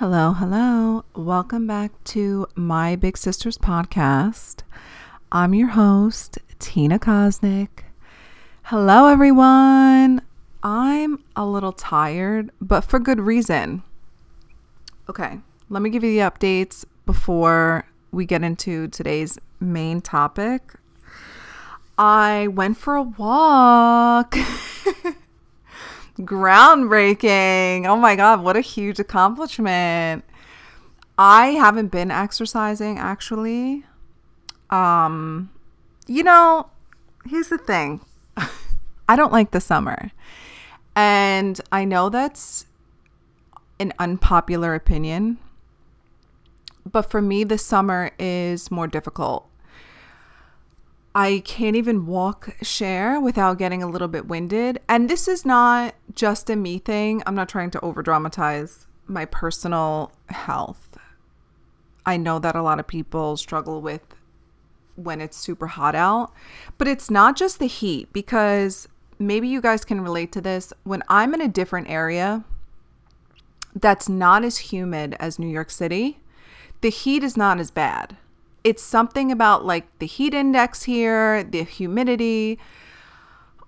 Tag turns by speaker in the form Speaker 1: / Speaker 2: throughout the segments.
Speaker 1: Hello, hello. Welcome back to my Big Sisters podcast. I'm your host, Tina Kosnik. Hello, everyone. I'm a little tired, but for good reason. Okay, let me give you the updates before we get into today's main topic. I went for a walk. Groundbreaking. Oh my God, what a huge accomplishment. I haven't been exercising actually. Um, you know, here's the thing I don't like the summer. And I know that's an unpopular opinion. But for me, the summer is more difficult. I can't even walk Cher without getting a little bit winded. And this is not just a me thing. I'm not trying to over dramatize my personal health. I know that a lot of people struggle with when it's super hot out, but it's not just the heat because maybe you guys can relate to this. When I'm in a different area that's not as humid as New York City, the heat is not as bad it's something about like the heat index here, the humidity.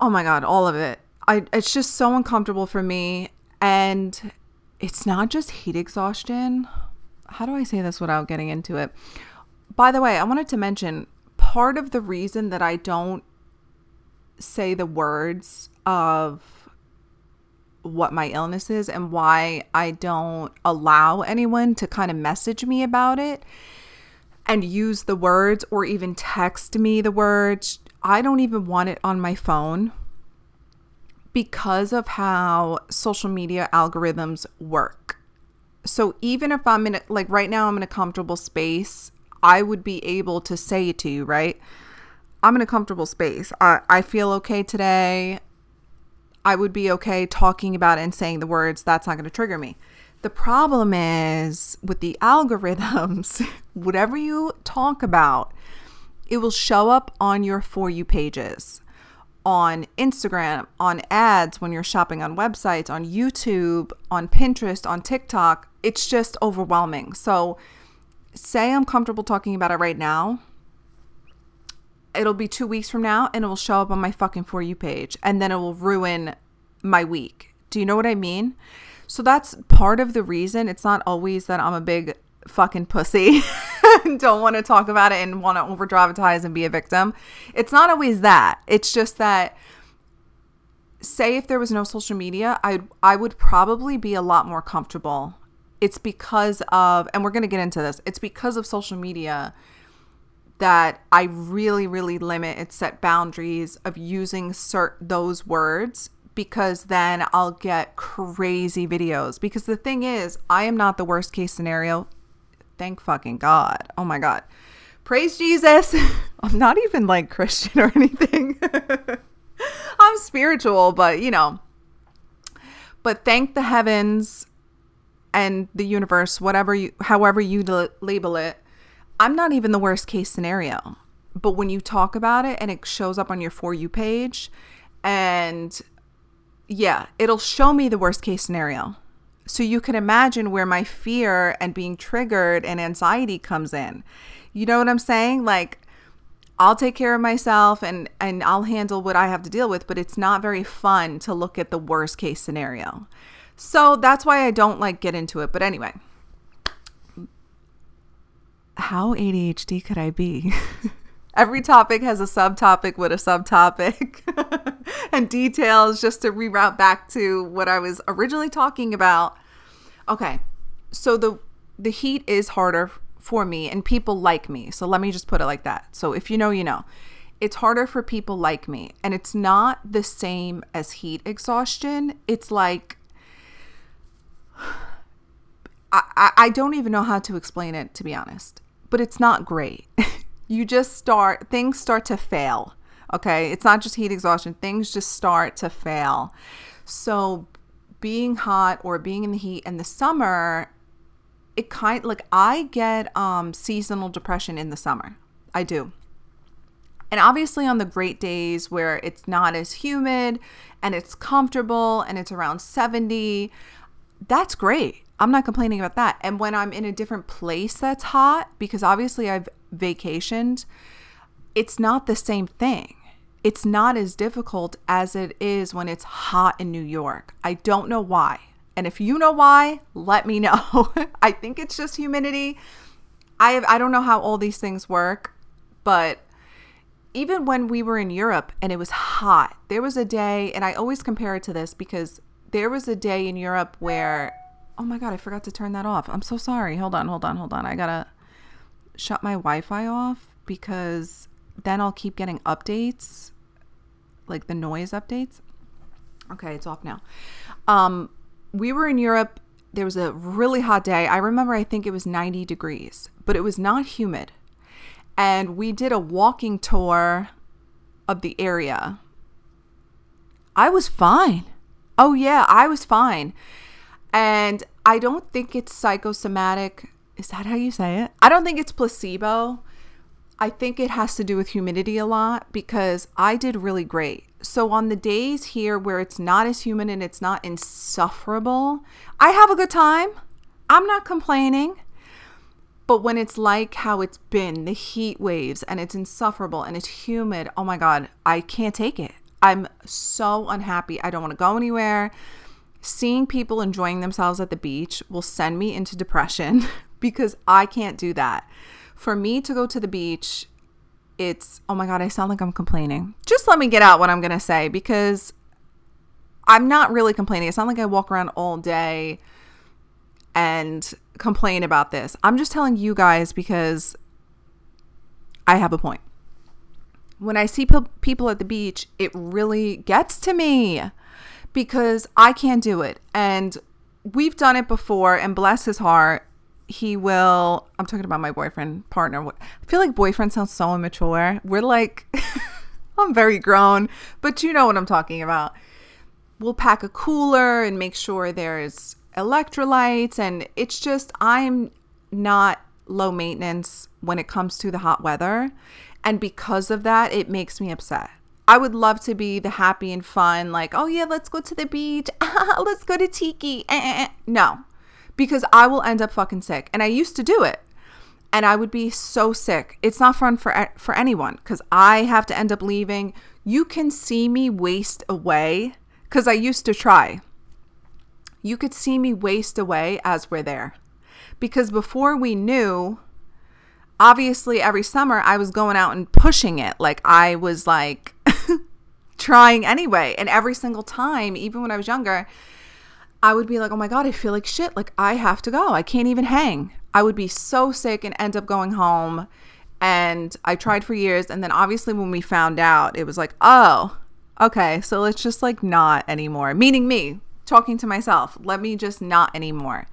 Speaker 1: Oh my god, all of it. I it's just so uncomfortable for me and it's not just heat exhaustion. How do I say this without getting into it? By the way, I wanted to mention part of the reason that I don't say the words of what my illness is and why I don't allow anyone to kind of message me about it and use the words or even text me the words. I don't even want it on my phone because of how social media algorithms work. So even if I'm in a, like right now I'm in a comfortable space, I would be able to say it to you, right? I'm in a comfortable space. I, I feel okay today. I would be okay talking about and saying the words. That's not going to trigger me. The problem is with the algorithms, whatever you talk about, it will show up on your For You pages, on Instagram, on ads when you're shopping on websites, on YouTube, on Pinterest, on TikTok. It's just overwhelming. So, say I'm comfortable talking about it right now. It'll be two weeks from now and it will show up on my fucking For You page and then it will ruin my week. Do you know what I mean? So that's part of the reason. It's not always that I'm a big fucking pussy and don't want to talk about it and want to over dramatize and be a victim. It's not always that. It's just that say if there was no social media, I I would probably be a lot more comfortable. It's because of and we're going to get into this. It's because of social media that I really really limit and set boundaries of using cert those words because then I'll get crazy videos. Because the thing is, I am not the worst case scenario. Thank fucking God. Oh my God. Praise Jesus. I'm not even like Christian or anything. I'm spiritual, but you know. But thank the heavens and the universe, whatever you, however you label it. I'm not even the worst case scenario. But when you talk about it and it shows up on your For You page and yeah, it'll show me the worst case scenario. So you can imagine where my fear and being triggered and anxiety comes in. You know what I'm saying? Like I'll take care of myself and and I'll handle what I have to deal with, but it's not very fun to look at the worst case scenario. So that's why I don't like get into it. But anyway, how ADHD could I be? Every topic has a subtopic with a subtopic and details just to reroute back to what I was originally talking about. Okay. So the the heat is harder for me and people like me. So let me just put it like that. So if you know, you know. It's harder for people like me and it's not the same as heat exhaustion. It's like I, I don't even know how to explain it to be honest, but it's not great. you just start, things start to fail. Okay. It's not just heat exhaustion, things just start to fail. So, being hot or being in the heat in the summer, it kind like I get um seasonal depression in the summer. I do. And obviously on the great days where it's not as humid and it's comfortable and it's around 70, that's great. I'm not complaining about that. And when I'm in a different place that's hot, because obviously I've vacationed, it's not the same thing. It's not as difficult as it is when it's hot in New York. I don't know why. And if you know why, let me know. I think it's just humidity. I have, I don't know how all these things work, but even when we were in Europe and it was hot, there was a day, and I always compare it to this because there was a day in Europe where, oh my God, I forgot to turn that off. I'm so sorry. Hold on, hold on, hold on. I gotta shut my Wi Fi off because then I'll keep getting updates, like the noise updates. Okay, it's off now. Um, we were in Europe. There was a really hot day. I remember, I think it was 90 degrees, but it was not humid and we did a walking tour of the area. I was fine. Oh, yeah, I was fine. And I don't think it's psychosomatic. Is that how you say it? I don't think it's placebo. I think it has to do with humidity a lot because I did really great. So, on the days here where it's not as humid and it's not insufferable, I have a good time. I'm not complaining. But when it's like how it's been, the heat waves, and it's insufferable and it's humid, oh my God, I can't take it. I'm so unhappy. I don't want to go anywhere. Seeing people enjoying themselves at the beach will send me into depression because I can't do that. For me to go to the beach, it's, oh my God, I sound like I'm complaining. Just let me get out what I'm going to say because I'm not really complaining. It's not like I walk around all day and complain about this. I'm just telling you guys because I have a point. When I see pe- people at the beach, it really gets to me because I can't do it. And we've done it before, and bless his heart, he will. I'm talking about my boyfriend, partner. I feel like boyfriend sounds so immature. We're like, I'm very grown, but you know what I'm talking about. We'll pack a cooler and make sure there's electrolytes and it's just I'm not low maintenance when it comes to the hot weather and because of that it makes me upset. I would love to be the happy and fun like, "Oh yeah, let's go to the beach. let's go to Tiki." Eh, eh, eh. No. Because I will end up fucking sick. And I used to do it. And I would be so sick. It's not fun for for anyone cuz I have to end up leaving. You can see me waste away cuz I used to try you could see me waste away as we're there. Because before we knew, obviously every summer I was going out and pushing it. Like I was like trying anyway. And every single time, even when I was younger, I would be like, oh my God, I feel like shit. Like I have to go. I can't even hang. I would be so sick and end up going home. And I tried for years. And then obviously when we found out, it was like, oh, okay, so let's just like not anymore. Meaning me, talking to myself. Let me just not anymore.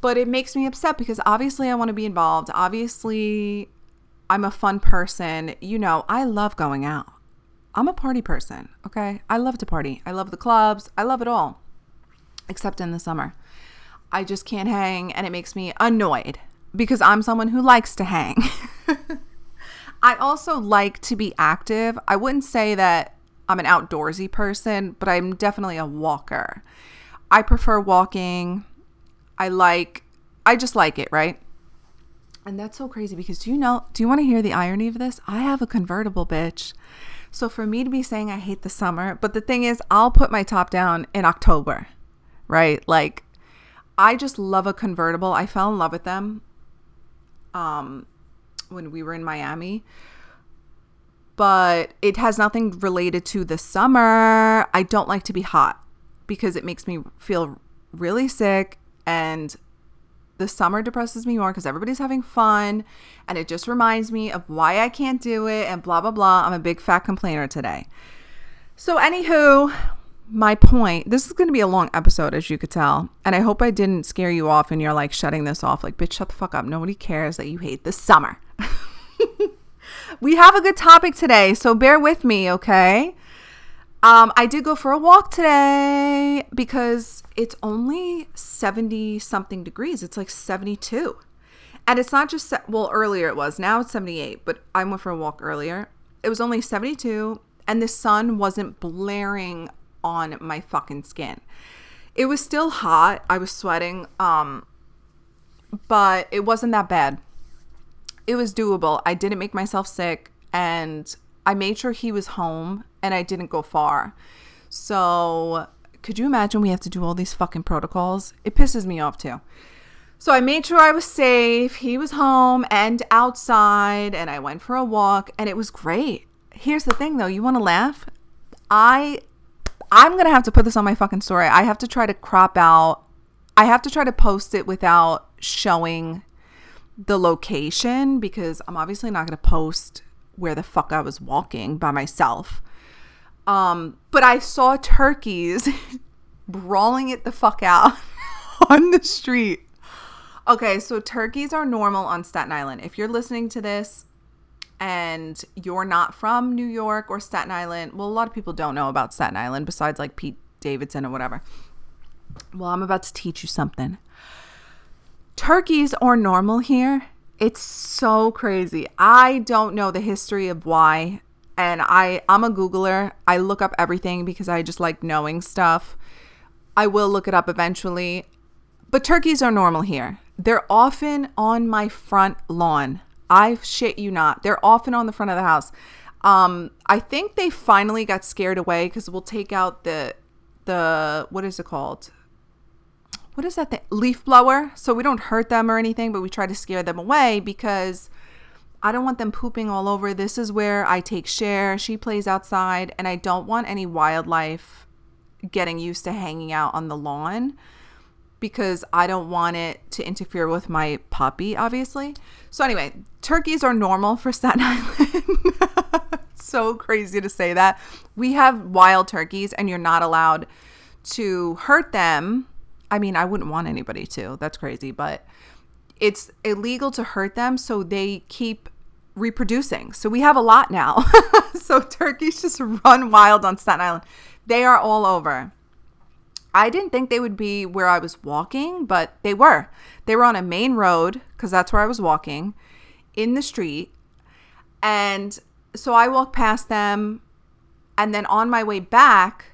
Speaker 1: But it makes me upset because obviously I want to be involved. Obviously, I'm a fun person. You know, I love going out. I'm a party person, okay? I love to party. I love the clubs. I love it all, except in the summer. I just can't hang and it makes me annoyed because I'm someone who likes to hang. I also like to be active. I wouldn't say that I'm an outdoorsy person, but I'm definitely a walker. I prefer walking. I like, I just like it, right? And that's so crazy because do you know, do you want to hear the irony of this? I have a convertible, bitch. So for me to be saying I hate the summer, but the thing is, I'll put my top down in October, right? Like, I just love a convertible. I fell in love with them um, when we were in Miami but it has nothing related to the summer. I don't like to be hot because it makes me feel really sick and the summer depresses me more because everybody's having fun and it just reminds me of why I can't do it and blah blah blah. I'm a big fat complainer today. So anywho, my point, this is going to be a long episode as you could tell, and I hope I didn't scare you off and you're like shutting this off like bitch shut the fuck up. Nobody cares that you hate the summer. we have a good topic today, so bear with me, okay? Um, I did go for a walk today because it's only 70 something degrees. It's like 72. And it's not just, well, earlier it was. Now it's 78, but I went for a walk earlier. It was only 72, and the sun wasn't blaring on my fucking skin. It was still hot. I was sweating. Um, but it wasn't that bad. It was doable. I didn't make myself sick and I made sure he was home and I didn't go far. So, could you imagine we have to do all these fucking protocols? It pisses me off too. So, I made sure I was safe. He was home and outside, and I went for a walk, and it was great. Here's the thing though, you want to laugh? I I'm to have to put this on my fucking story. I have to try to crop out I have to try to post it without showing the location because I'm obviously not to post where the fuck I was walking by myself. Um, but I saw turkeys brawling it the fuck out on the street. Okay, so turkeys are normal on Staten Island. If you're listening to this and you're not from New York or Staten Island, well, a lot of people don't know about Staten Island besides like Pete Davidson or whatever. Well, I'm about to teach you something. Turkeys are normal here. It's so crazy. I don't know the history of why. And I, I'm a Googler. I look up everything because I just like knowing stuff. I will look it up eventually. But turkeys are normal here. They're often on my front lawn. I shit you not. They're often on the front of the house. Um, I think they finally got scared away because we'll take out the the what is it called? what is that thing? Leaf blower. So we don't hurt them or anything, but we try to scare them away because I don't want them pooping all over. This is where I take Cher. She plays outside, and I don't want any wildlife getting used to hanging out on the lawn because I don't want it to interfere with my puppy, obviously. So, anyway, turkeys are normal for Staten Island. so crazy to say that. We have wild turkeys, and you're not allowed to hurt them I mean, I wouldn't want anybody to. That's crazy, but it's illegal to hurt them, so they keep reproducing. So we have a lot now. so turkeys just run wild on Staten Island. They are all over. I didn't think they would be where I was walking, but they were. They were on a main road because that's where I was walking in the street. And so I walked past them. And then on my way back,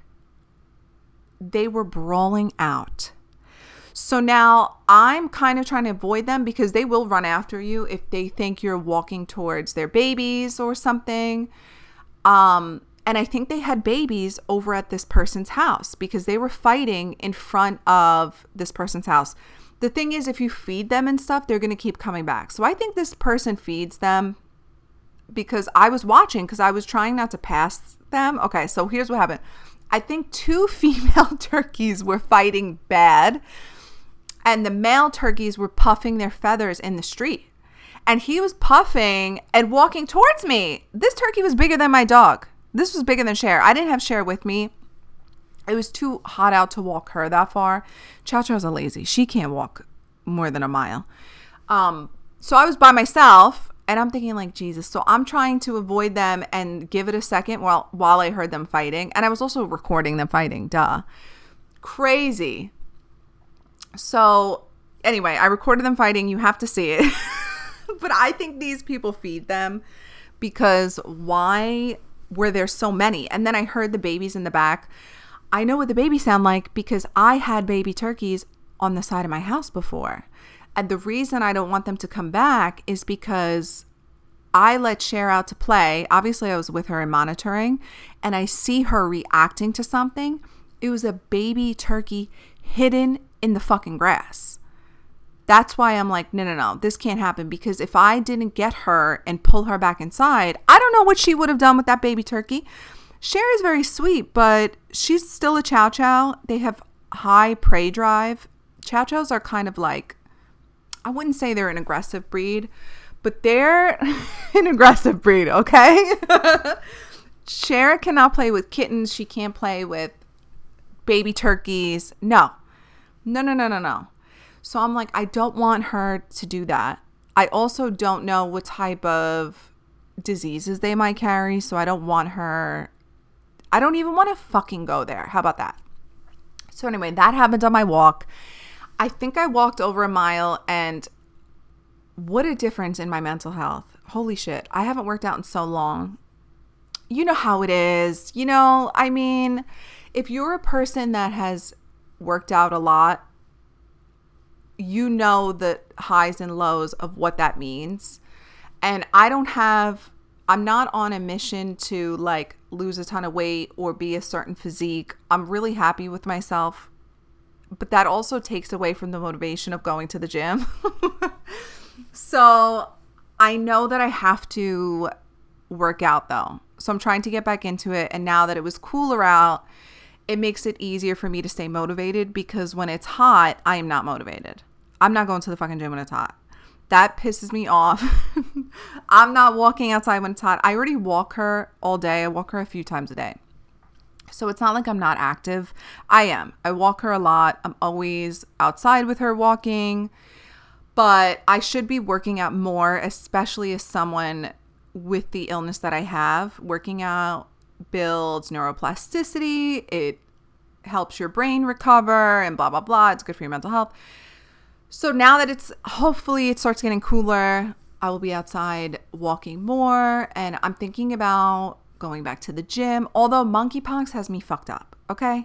Speaker 1: they were brawling out. So now I'm kind of trying to avoid them because they will run after you if they think you're walking towards their babies or something. Um, and I think they had babies over at this person's house because they were fighting in front of this person's house. The thing is, if you feed them and stuff, they're going to keep coming back. So I think this person feeds them because I was watching because I was trying not to pass them. Okay, so here's what happened. I think two female turkeys were fighting bad and the male turkeys were puffing their feathers in the street. And he was puffing and walking towards me. This turkey was bigger than my dog. This was bigger than Cher. I didn't have Cher with me. It was too hot out to walk her that far. Chow Chow's a lazy. She can't walk more than a mile. Um, so I was by myself and I'm thinking like Jesus. So I'm trying to avoid them and give it a second while while I heard them fighting. And I was also recording them fighting. Duh. Crazy. So, anyway, I recorded them fighting. You have to see it. but I think these people feed them because why were there so many? And then I heard the babies in the back. I know what the babies sound like because I had baby turkeys on the side of my house before. And the reason I don't want them to come back is because I let Cher out to play. Obviously, I was with her and monitoring, and I see her reacting to something. It was a baby turkey hidden in the fucking grass. That's why I'm like, no, no, no, this can't happen because if I didn't get her and pull her back inside, I don't know what she would have done with that baby turkey. Cher is very sweet, but she's still a chow chow. They have high prey drive. Chow chows are kind of like, I wouldn't say they're an aggressive breed, but they're an aggressive breed, okay? Cher cannot play with kittens. She can't play with baby turkeys. No, no, no, no, no, no. So I'm like, I don't want her to do that. I also don't know what type of diseases they might carry. So I don't want her. I don't even want to fucking go there. How about that? So anyway, that happened on my walk. I think I walked over a mile and what a difference in my mental health. Holy shit. I haven't worked out in so long. You know how it is. You know, I mean, if you're a person that has worked out a lot, you know the highs and lows of what that means. And I don't have, I'm not on a mission to like lose a ton of weight or be a certain physique. I'm really happy with myself. But that also takes away from the motivation of going to the gym. so I know that I have to work out though. So I'm trying to get back into it. And now that it was cooler out, it makes it easier for me to stay motivated because when it's hot, I am not motivated. I'm not going to the fucking gym when it's hot. That pisses me off. I'm not walking outside when it's hot. I already walk her all day. I walk her a few times a day. So it's not like I'm not active. I am. I walk her a lot. I'm always outside with her walking. But I should be working out more, especially as someone with the illness that I have. Working out builds neuroplasticity, it helps your brain recover, and blah, blah, blah. It's good for your mental health. So now that it's hopefully it starts getting cooler, I will be outside walking more. And I'm thinking about going back to the gym, although monkeypox has me fucked up. Okay.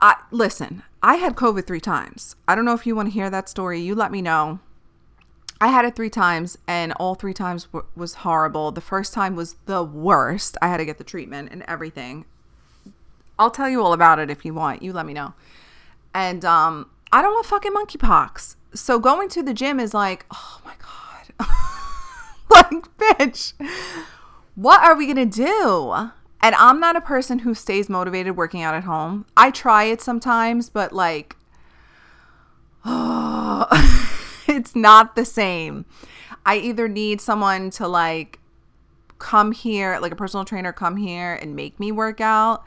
Speaker 1: I, listen, I had COVID three times. I don't know if you want to hear that story. You let me know. I had it three times, and all three times w- was horrible. The first time was the worst. I had to get the treatment and everything. I'll tell you all about it if you want. You let me know. And um, I don't want fucking monkeypox. So going to the gym is like, oh my god, like bitch, what are we gonna do? And I'm not a person who stays motivated working out at home. I try it sometimes, but like, oh. it's not the same. I either need someone to like come here, like a personal trainer come here and make me work out,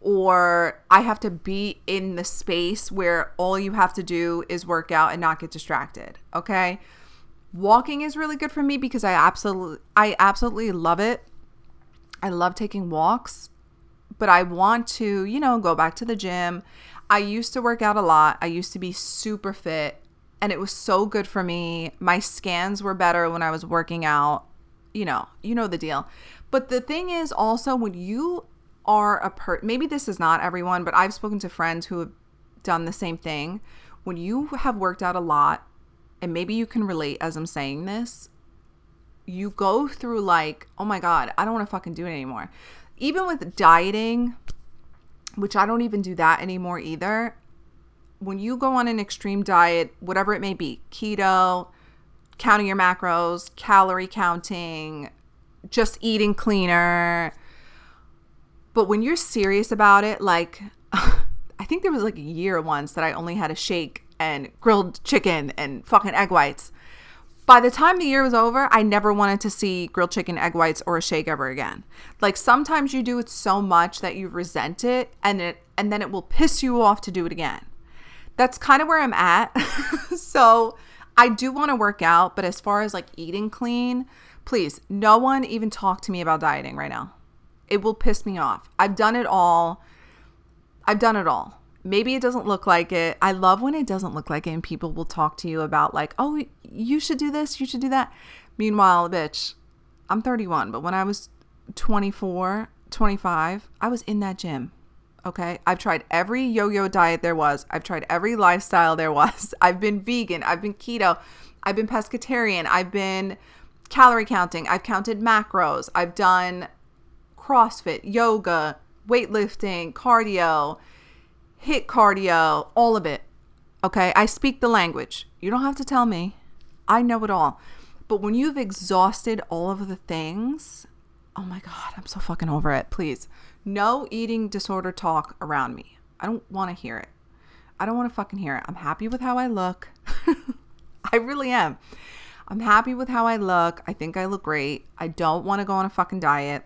Speaker 1: or I have to be in the space where all you have to do is work out and not get distracted. Okay? Walking is really good for me because I absolutely I absolutely love it. I love taking walks, but I want to, you know, go back to the gym. I used to work out a lot. I used to be super fit and it was so good for me. My scans were better when I was working out. You know, you know the deal. But the thing is also when you are a per maybe this is not everyone, but I've spoken to friends who have done the same thing. When you have worked out a lot, and maybe you can relate as I'm saying this, you go through like, oh my God, I don't want to fucking do it anymore. Even with dieting, which I don't even do that anymore either when you go on an extreme diet, whatever it may be, keto, counting your macros, calorie counting, just eating cleaner. But when you're serious about it, like I think there was like a year once that I only had a shake and grilled chicken and fucking egg whites. By the time the year was over, I never wanted to see grilled chicken, egg whites, or a shake ever again. Like sometimes you do it so much that you resent it and it and then it will piss you off to do it again that's kind of where I'm at. so I do want to work out, but as far as like eating clean, please, no one even talk to me about dieting right now. It will piss me off. I've done it all. I've done it all. Maybe it doesn't look like it. I love when it doesn't look like it and people will talk to you about like, "Oh, you should do this, you should do that." Meanwhile, bitch, I'm 31, but when I was 24, 25, I was in that gym Okay. I've tried every yo yo diet there was. I've tried every lifestyle there was. I've been vegan. I've been keto. I've been pescatarian. I've been calorie counting. I've counted macros. I've done CrossFit, yoga, weightlifting, cardio, HIIT cardio, all of it. Okay. I speak the language. You don't have to tell me. I know it all. But when you've exhausted all of the things, oh my God, I'm so fucking over it. Please no eating disorder talk around me. I don't want to hear it. I don't want to fucking hear it. I'm happy with how I look. I really am. I'm happy with how I look. I think I look great. I don't want to go on a fucking diet.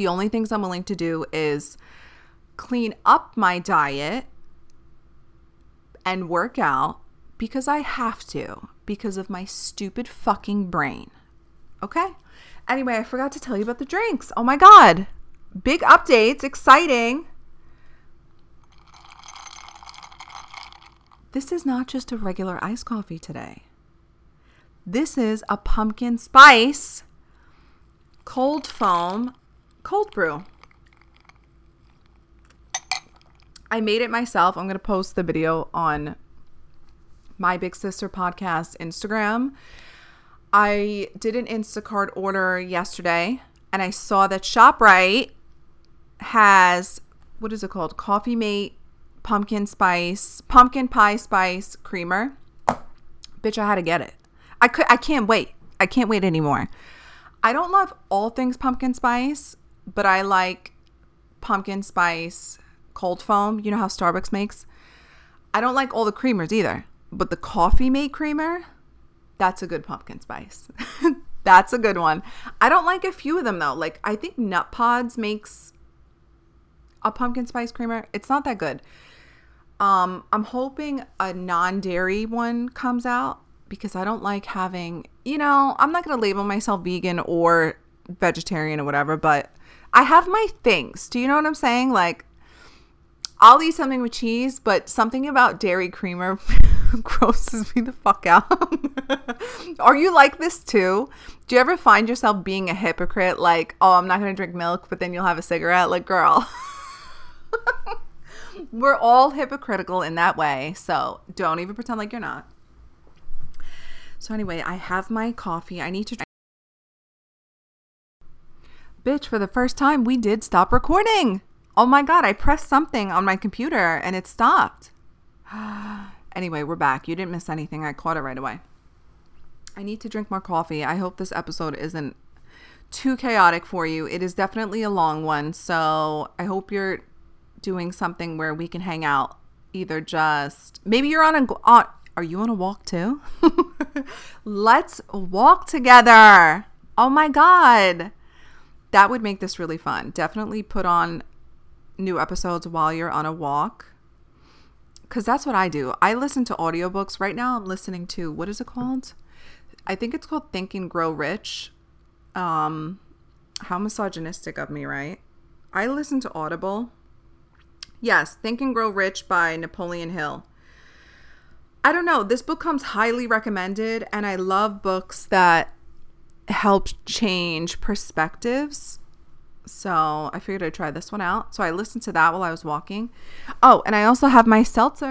Speaker 1: The only things I'm willing to do is clean up my diet and work out because I have to, because of my stupid fucking brain. Okay? Anyway, I forgot to tell you about the drinks. Oh my God big updates, exciting. This is not just a regular iced coffee today. This is a pumpkin spice cold foam cold brew. I made it myself. I'm going to post the video on my Big Sister podcast Instagram. I did an Instacart order yesterday and I saw that ShopRite has what is it called? Coffee Mate pumpkin spice, pumpkin pie spice creamer. Bitch, I had to get it. I could I can't wait. I can't wait anymore. I don't love all things pumpkin spice, but I like pumpkin spice cold foam. You know how Starbucks makes? I don't like all the creamers either, but the coffee mate creamer, that's a good pumpkin spice. that's a good one. I don't like a few of them though. Like I think Nut Pods makes a pumpkin spice creamer. It's not that good. Um, I'm hoping a non-dairy one comes out because I don't like having, you know, I'm not going to label myself vegan or vegetarian or whatever, but I have my things. Do you know what I'm saying? Like I'll eat something with cheese, but something about dairy creamer grosses me the fuck out. Are you like this too? Do you ever find yourself being a hypocrite? Like, oh, I'm not going to drink milk, but then you'll have a cigarette? Like, girl. We're all hypocritical in that way. So don't even pretend like you're not. So, anyway, I have my coffee. I need to. Bitch, for the first time, we did stop recording. Oh my God, I pressed something on my computer and it stopped. anyway, we're back. You didn't miss anything. I caught it right away. I need to drink more coffee. I hope this episode isn't too chaotic for you. It is definitely a long one. So I hope you're doing something where we can hang out. Either just maybe you're on a on, are you on a walk too? Let's walk together. Oh my god. That would make this really fun. Definitely put on new episodes while you're on a walk. Cuz that's what I do. I listen to audiobooks. Right now I'm listening to what is it called? I think it's called Think and Grow Rich. Um how misogynistic of me, right? I listen to Audible Yes, Think and Grow Rich by Napoleon Hill. I don't know. This book comes highly recommended, and I love books that help change perspectives. So I figured I'd try this one out. So I listened to that while I was walking. Oh, and I also have my seltzer.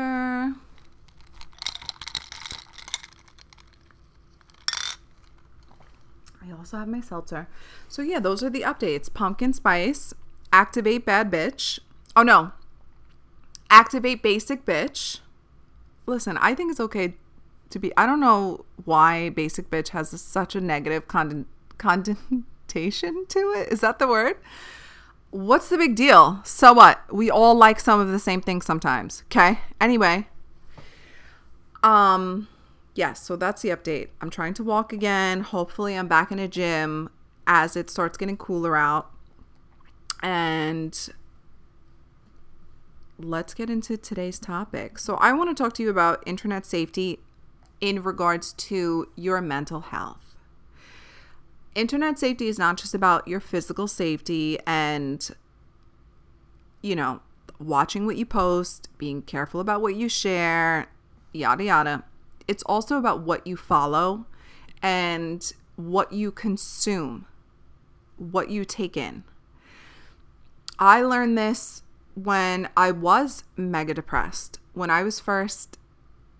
Speaker 1: I also have my seltzer. So yeah, those are the updates. Pumpkin spice, activate bad bitch. Oh no, activate basic bitch. Listen, I think it's okay to be. I don't know why basic bitch has such a negative condon, connotation to it. Is that the word? What's the big deal? So what? We all like some of the same things sometimes. Okay. Anyway. Um. Yes. So that's the update. I'm trying to walk again. Hopefully, I'm back in a gym as it starts getting cooler out. And let's get into today's topic. So, I want to talk to you about internet safety in regards to your mental health. Internet safety is not just about your physical safety and, you know, watching what you post, being careful about what you share, yada, yada. It's also about what you follow and what you consume, what you take in. I learned this when I was mega depressed, when I was first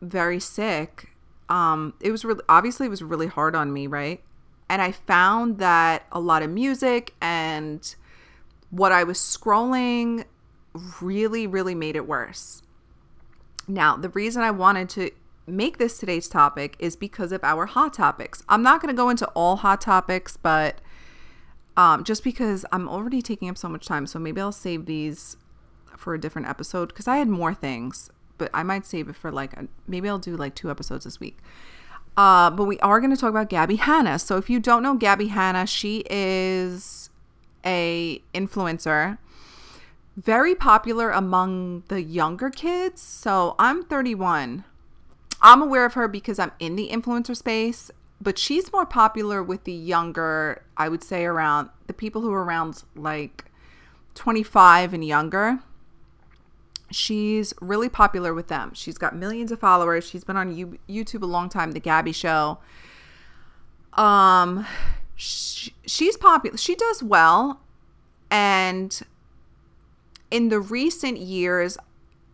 Speaker 1: very sick, um, it was really obviously it was really hard on me, right? And I found that a lot of music and what I was scrolling really, really made it worse. Now, the reason I wanted to make this today's topic is because of our hot topics. I'm not going to go into all hot topics, but um, just because I'm already taking up so much time, so maybe I'll save these for a different episode because I had more things, but I might save it for like maybe I'll do like two episodes this week. Uh, but we are going to talk about Gabbie Hanna. So if you don't know Gabbie Hanna, she is a influencer, very popular among the younger kids. So I'm 31. I'm aware of her because I'm in the influencer space, but she's more popular with the younger, I would say around the people who are around like 25 and younger she's really popular with them. She's got millions of followers. She's been on YouTube a long time, The Gabbie Show. Um, she, she's popular. She does well. And in the recent years,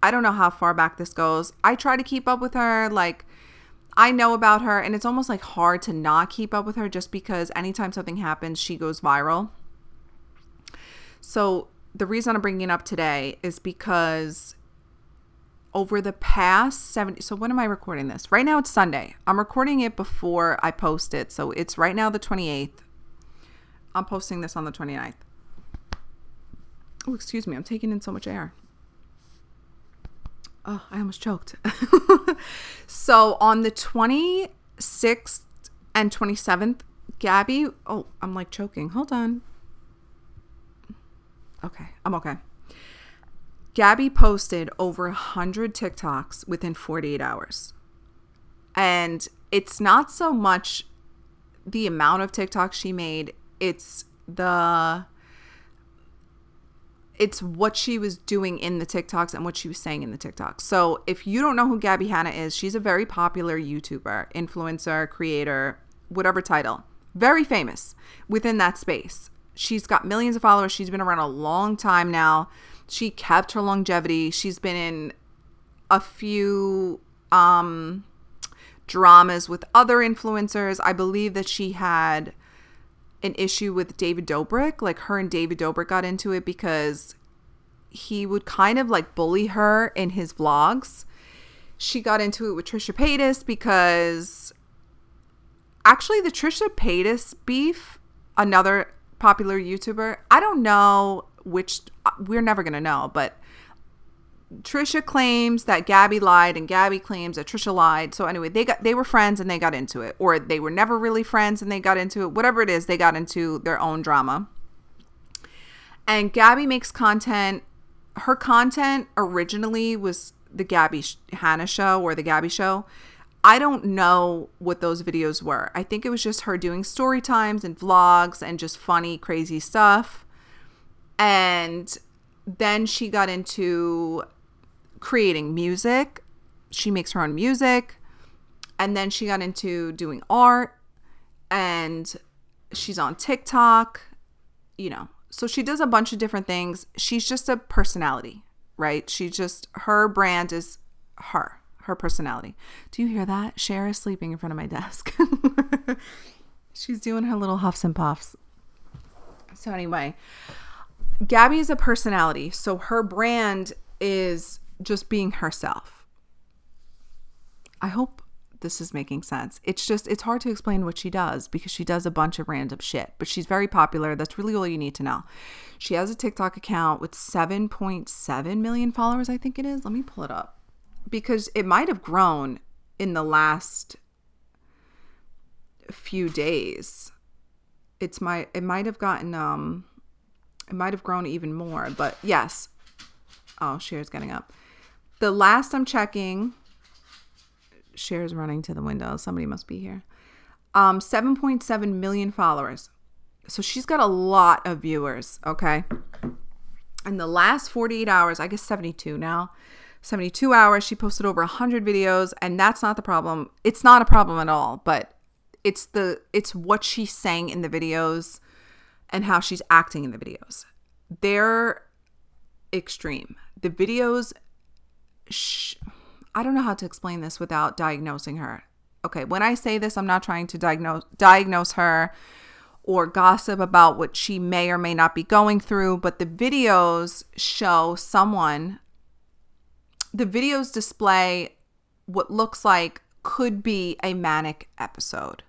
Speaker 1: I don't know how far back this goes. I try to keep up with her. Like, I know about her, and it's almost like hard to not keep up with her just because anytime something happens, she goes viral. So, the reason I'm bringing it up today is because over the past 70 so when am i recording this? Right now it's sunday. I'm recording it before i post it so it's right now the 28th i'm posting this on the 29th oh excuse me i'm taking in so much air. Oh i almost choked. So on the 26th and 27th gabbie oh i'm like choking. Hold on okay i'm okay Gabbie posted over 100 TikToks within 48 hours. And it's not so much the amount of TikToks she made, it's the it's what she was doing in the TikToks and what she was saying in the TikToks. So, if you don't know who Gabbie Hanna is, she's a very popular YouTuber, influencer, creator, whatever title. Very famous within that space. She's got millions of followers. She's been around a long time now she kept her longevity. She's been in a few um, dramas with other influencers. I believe that she had an issue with David Dobrik. Like her and David Dobrik got into it because he would kind of like bully her in his vlogs. She got into it with Trisha Paytas because actually the Trisha Paytas beef, another popular YouTuber, I don't know which we're never going to know, but Trisha claims that Gabbie lied and Gabbie claims that Trisha lied. So anyway, they got they were friends and they got into it or they were never really friends and they got into it. Whatever it is, they got into their own drama. And Gabbie makes content her content originally was the Gabbie Hanna show or the Gabbie show. I don't know what those videos were. I think it was just her doing story times and vlogs and just funny, crazy stuff. And then she got into creating music. She makes her own music. And then she got into doing art and she's on TikTok, you know. So she does a bunch of different things. She's just a personality, right? She just, her brand is her, her personality. Do you hear that? Cher is sleeping in front of my desk. she's doing her little huffs and puffs. So, anyway, Gabbie is a personality, so her brand is just being herself. I hope this is making sense. It's just it's hard to explain what she does because she does a bunch of random shit, but she's very popular. That's really all you need to know. She has a TikTok account with 7.7 million followers, I think it is. Let me pull it up. Because it might have grown in the last few days. It's my it might have gotten um it might have grown even more, but yes. Oh, Cher's getting up. The last I'm checking, Cher's running to the window. Somebody must be here. Um, 7.7 million followers. So she's got a lot of viewers, okay? In the last 48 hours, I guess 72 now, 72 hours, she posted over 100 videos, and that's not the problem. It's not a problem at all, but it's the it's what she's saying in the videos and how she's acting in the videos. They're extreme. The videos, sh- I don't know how to explain this without diagnosing her. Okay, when I say this, I'm not trying to diagnose diagnose her or gossip about what she may or may not be going through, but the videos show someone the videos display what looks like could be a manic episode.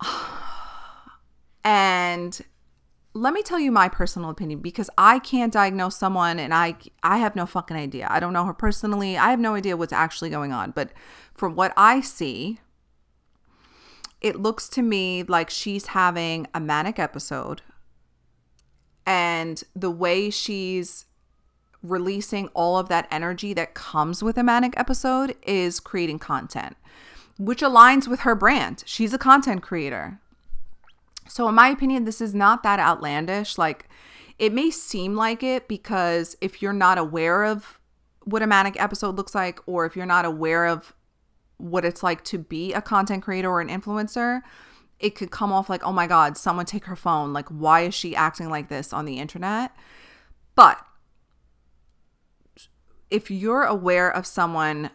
Speaker 1: And let me tell you my personal opinion because I can't diagnose someone and I I have no fucking idea. I don't know her personally. I have no idea what's actually going on, but from what I see, it looks to me like she's having a manic episode and the way she's releasing all of that energy that comes with a manic episode is creating content which aligns with her brand. She's a content creator. So, in my opinion, this is not that outlandish. Like, it may seem like it because if you're not aware of what a manic episode looks like, or if you're not aware of what it's like to be a content creator or an influencer, it could come off like, oh my God, someone take her phone. Like, why is she acting like this on the internet? But if you're aware of someone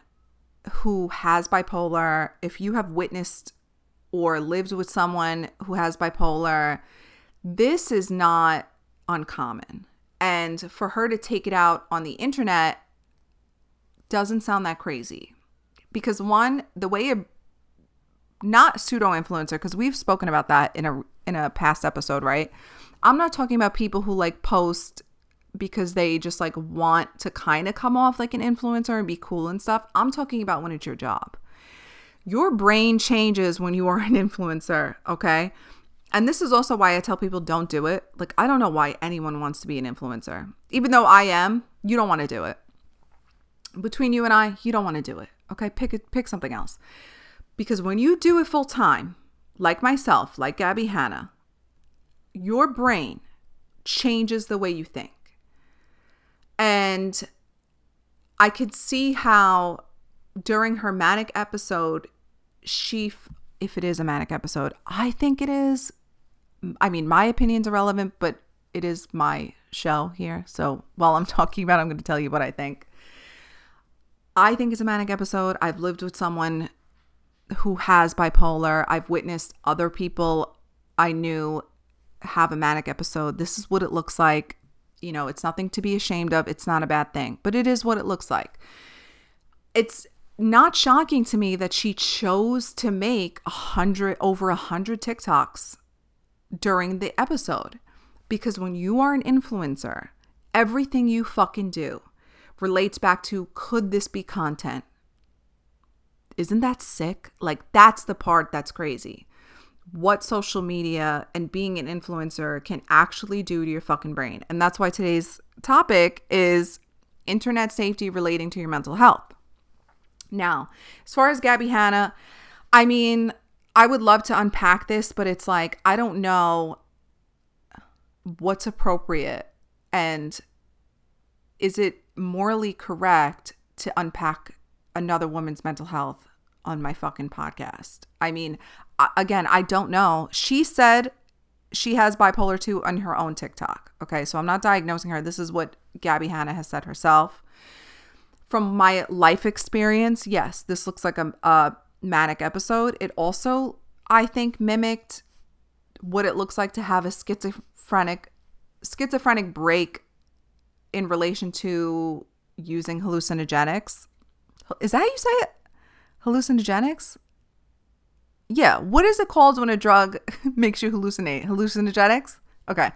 Speaker 1: who has bipolar, if you have witnessed or lived with someone who has bipolar, this is not uncommon. And for her to take it out on the internet doesn't sound that crazy. Because one, the way a not pseudo influencer, because we've spoken about that in a in a past episode, right? I'm not talking about people who like post because they just like want to kind of come off like an influencer and be cool and stuff. I'm talking about when it's your job. Your brain changes when you are an influencer, okay? And this is also why I tell people don't do it. Like, I don't know why anyone wants to be an influencer. Even though I am, you don't want to do it. Between you and I, you don't want to do it. Okay? Pick it, pick something else. Because when you do it full time, like myself, like Gabbie Hanna, your brain changes the way you think. And I could see how during her manic episode, she, if it is a manic episode, I think it is. I mean, my opinion's irrelevant, but it is my show here. So while I'm talking about, it, I'm going to tell you what I think. I think it's a manic episode. I've lived with someone who has bipolar. I've witnessed other people I knew have a manic episode. This is what it looks like. You know, it's nothing to be ashamed of. It's not a bad thing, but it is what it looks like. It's not shocking to me that she chose to make a hundred over a hundred TikToks during the episode. Because when you are an influencer, everything you fucking do relates back to could this be content? Isn't that sick? Like, that's the part that's crazy. What social media and being an influencer can actually do to your fucking brain. And that's why today's topic is internet safety relating to your mental health. Now, as far as Gabbie Hanna, I mean, I would love to unpack this, but it's like, I don't know what's appropriate and is it morally correct to unpack another woman's mental health on my fucking podcast? I mean, again, I don't know. She said she has bipolar 2 on her own TikTok. Okay, so I'm not diagnosing her. This is what Gabbie Hanna has said herself. From my life experience, yes, this looks like a, a manic episode. It also, I think, mimicked what it looks like to have a schizophrenic schizophrenic break in relation to using hallucinogenics. Is that how you say it? Hallucinogenics? Yeah. What is it called when a drug makes you hallucinate? Hallucinogenics? Okay.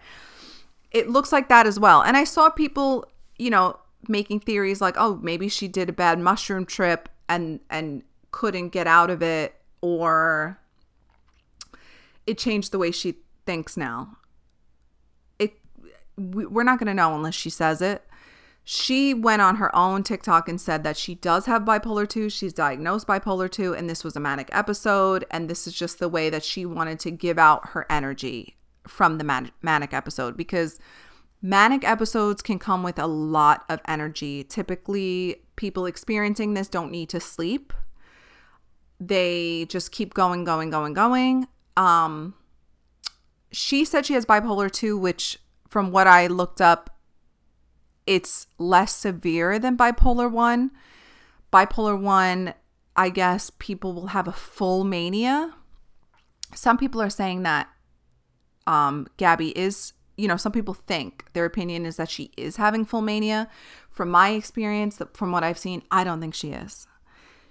Speaker 1: It looks like that as well. And I saw people, you know, making theories like, oh, maybe she did a bad mushroom trip and and couldn't get out of it or it changed the way she thinks now. It we're not going to know unless she says it. She went on her own TikTok and said that she does have bipolar 2. She's diagnosed bipolar 2 and this was a manic episode and this is just the way that she wanted to give out her energy from the man- manic episode because manic episodes can come with a lot of energy. Typically, people experiencing this don't need to sleep. They just keep going, going, going, going. Um, she said she has bipolar 2, which from what I looked up, it's less severe than bipolar 1. Bipolar 1, I guess people will have a full mania. Some people are saying that um, Gabbie is, you know, some people think their opinion is that she is having full mania. From my experience, from what I've seen, I don't think she is.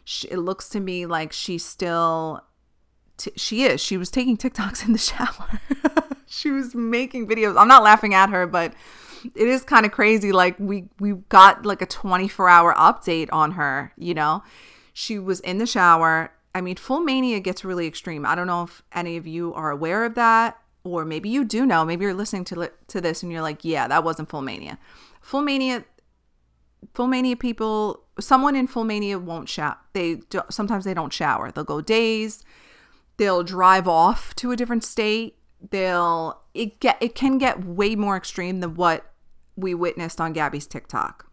Speaker 1: She, it looks to me like she's still, t- she is. She was taking TikToks in the shower. she was making videos. I'm not laughing at her, but it is kind of crazy. Like we we got like a 24 hour update on her. You know, she was in the shower. I mean, full mania gets really extreme. I don't know if any of you are aware of that, or maybe you do know. Maybe you're listening to to this and you're like, yeah, that wasn't full mania. Full mania, full mania people. Someone in full mania won't shower. They do, sometimes they don't shower. They'll go days. They'll drive off to a different state. They'll it get it can get way more extreme than what we witnessed on Gabbie's TikTok.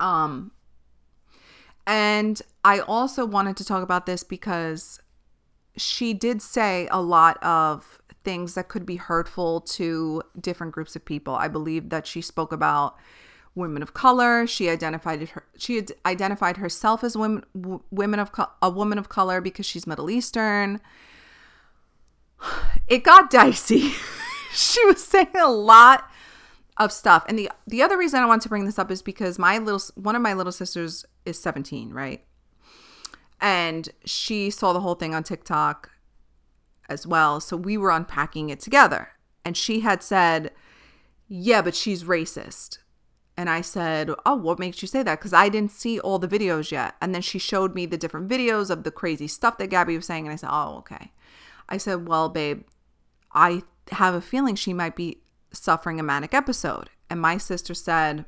Speaker 1: Um, and I also wanted to talk about this because she did say a lot of things that could be hurtful to different groups of people. I believe that she spoke about women of color. She identified her she identified herself as women women of a woman of color because she's Middle Eastern. It got dicey. she was saying a lot of stuff. And the the other reason I want to bring this up is because my little one of my little sisters is 17, right? And she saw the whole thing on TikTok as well. So we were unpacking it together. And she had said, "Yeah, but she's racist." And I said, Oh, what makes you say that? Because I didn't see all the videos yet. And then she showed me the different videos of the crazy stuff that Gabbie was saying. And I said, Oh, okay. I said, Well, babe, I have a feeling she might be suffering a manic episode. And my sister said,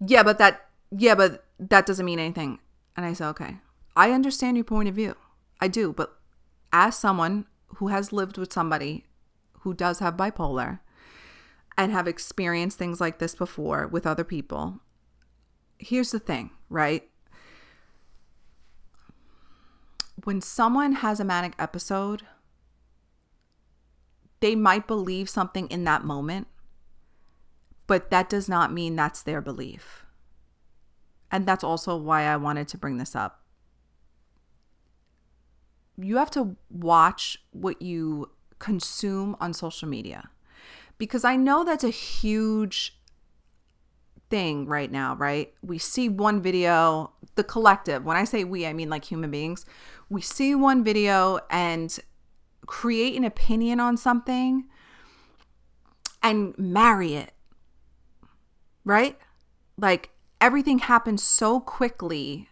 Speaker 1: Yeah, but that, yeah, but that doesn't mean anything. And I said, Okay, I understand your point of view. I do. But as someone who has lived with somebody who does have bipolar, and have experienced things like this before with other people, here's the thing, right? When someone has a manic episode, they might believe something in that moment, but that does not mean that's their belief. And that's also why I wanted to bring this up. You have to watch what you consume on social media because I know that's a huge thing right now, right? We see one video, the collective, when I say we, I mean like human beings. We see one video and create an opinion on something and marry it, right? Like everything happens so quickly.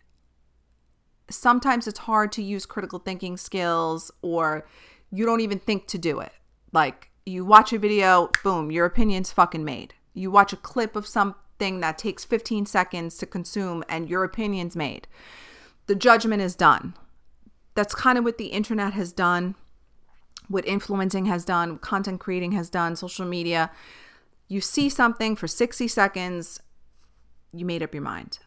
Speaker 1: Sometimes it's hard to use critical thinking skills or you don't even think to do it. Like you watch a video, boom, your opinion's fucking made. You watch a clip of something that takes 15 seconds to consume and your opinion's made. The judgment is done. That's kind of what the internet has done, what influencing has done, content creating has done, social media. You see something for 60 seconds, you made up your mind.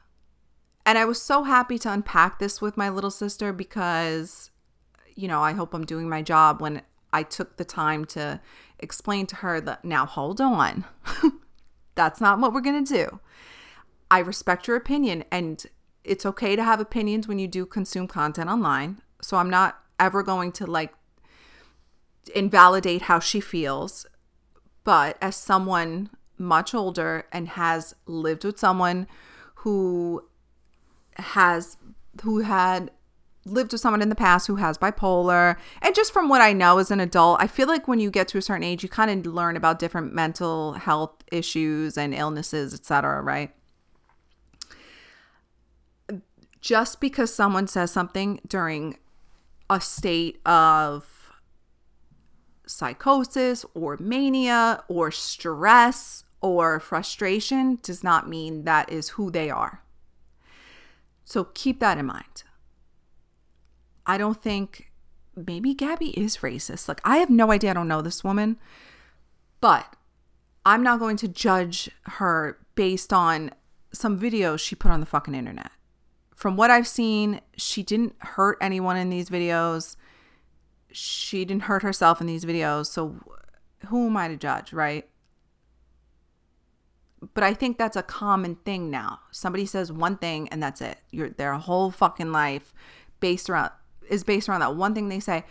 Speaker 1: And I was so happy to unpack this with my little sister because, you know, I hope I'm doing my job when I took the time to explain to her that now hold on. That's not what we're going to do. I respect your opinion and it's okay to have opinions when you do consume content online. So I'm not ever going to like invalidate how she feels. But as someone much older and has lived with someone who has who had lived with someone in the past who has bipolar and just from what i know as an adult i feel like when you get to a certain age you kind of learn about different mental health issues and illnesses etc right just because someone says something during a state of psychosis or mania or stress or frustration does not mean that is who they are so keep that in mind I don't think maybe Gabbie is racist. Like, I have no idea. I don't know this woman, but I'm not going to judge her based on some videos she put on the fucking internet. From what I've seen, she didn't hurt anyone in these videos. She didn't hurt herself in these videos. So, who am I to judge, right? But I think that's a common thing now. Somebody says one thing and that's it. Your their whole fucking life based around is based around that one thing they say.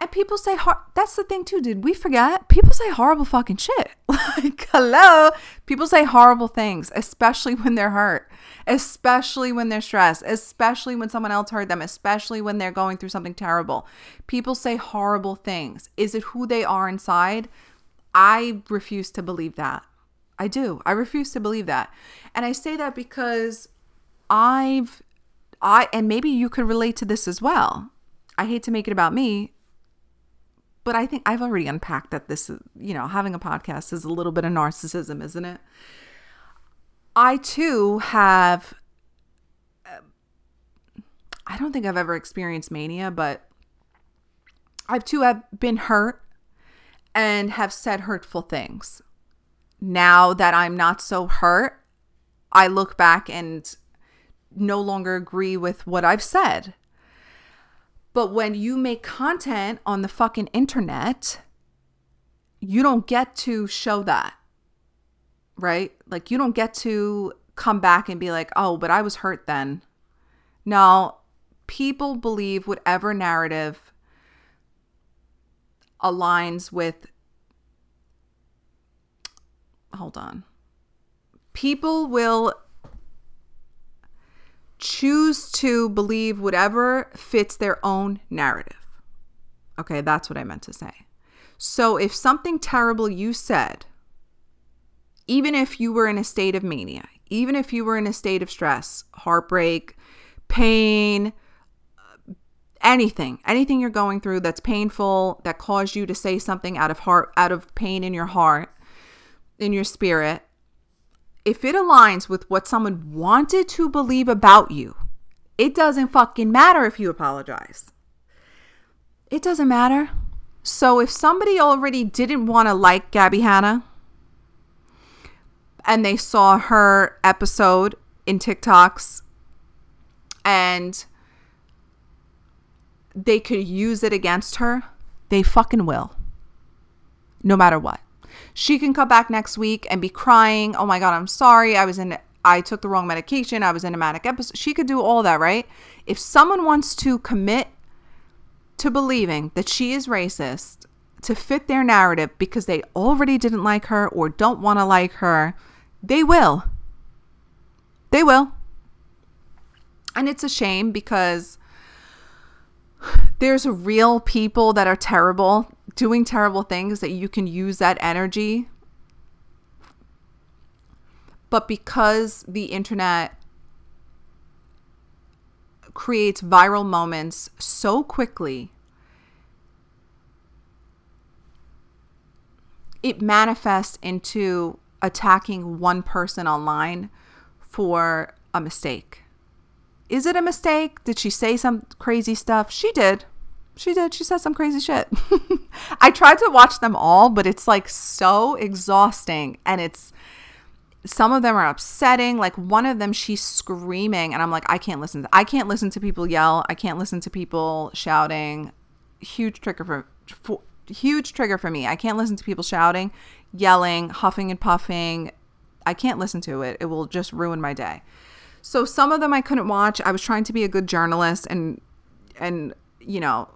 Speaker 1: And people say, that's the thing too. Did we forget? People say horrible fucking shit. like, hello. People say horrible things, especially when they're hurt, especially when they're stressed, especially when someone else hurt them, especially when they're going through something terrible. People say horrible things. Is it who they are inside? I refuse to believe that. I do. I refuse to believe that. And I say that because I've I and maybe you could relate to this as well. I hate to make it about me, but I think I've already unpacked that this is, you know, having a podcast is a little bit of narcissism, isn't it? I too have I don't think I've ever experienced mania, but I've too have been hurt and have said hurtful things. Now that I'm not so hurt, I look back and no longer agree with what I've said. But when you make content on the fucking internet, you don't get to show that. right? Like you don't get to come back and be like, "Oh, but I was hurt then." No, people believe whatever narrative aligns with hold on. People will choose to believe whatever fits their own narrative. Okay, that's what I meant to say. So if something terrible you said, even if you were in a state of mania, even if you were in a state of stress, heartbreak, pain, anything, anything you're going through that's painful, that caused you to say something out of heart out of pain in your heart, in your spirit, if it aligns with what someone wanted to believe about you, it doesn't fucking matter if you apologize. It doesn't matter. So if somebody already didn't want to like Gabbie Hanna and they saw her episode in TikToks and they could use it against her, they fucking will. No matter what. She can come back next week and be crying. Oh my God, I'm sorry. I was in, I took the wrong medication. I was in a manic episode. She could do all that, right? If someone wants to commit to believing that she is racist to fit their narrative because they already didn't like her or don't want to like her, they will. They will. And it's a shame because there's real people that are terrible doing terrible things that you can use that energy. But because the internet creates viral moments so quickly, it manifests into attacking one person online for a mistake. Is it a mistake? Did she say some crazy stuff? She did. She did. She said some crazy shit. I tried to watch them all, but it's like so exhausting and it's some of them are upsetting. Like one of them she's screaming and I'm like I can't listen. To, I can't listen to people yell. I can't listen to people shouting. Huge trigger for, for huge trigger for me. I can't listen to people shouting, yelling, huffing and puffing. I can't listen to it. It will just ruin my day. So some of them I couldn't watch. I was trying to be a good journalist and and you know,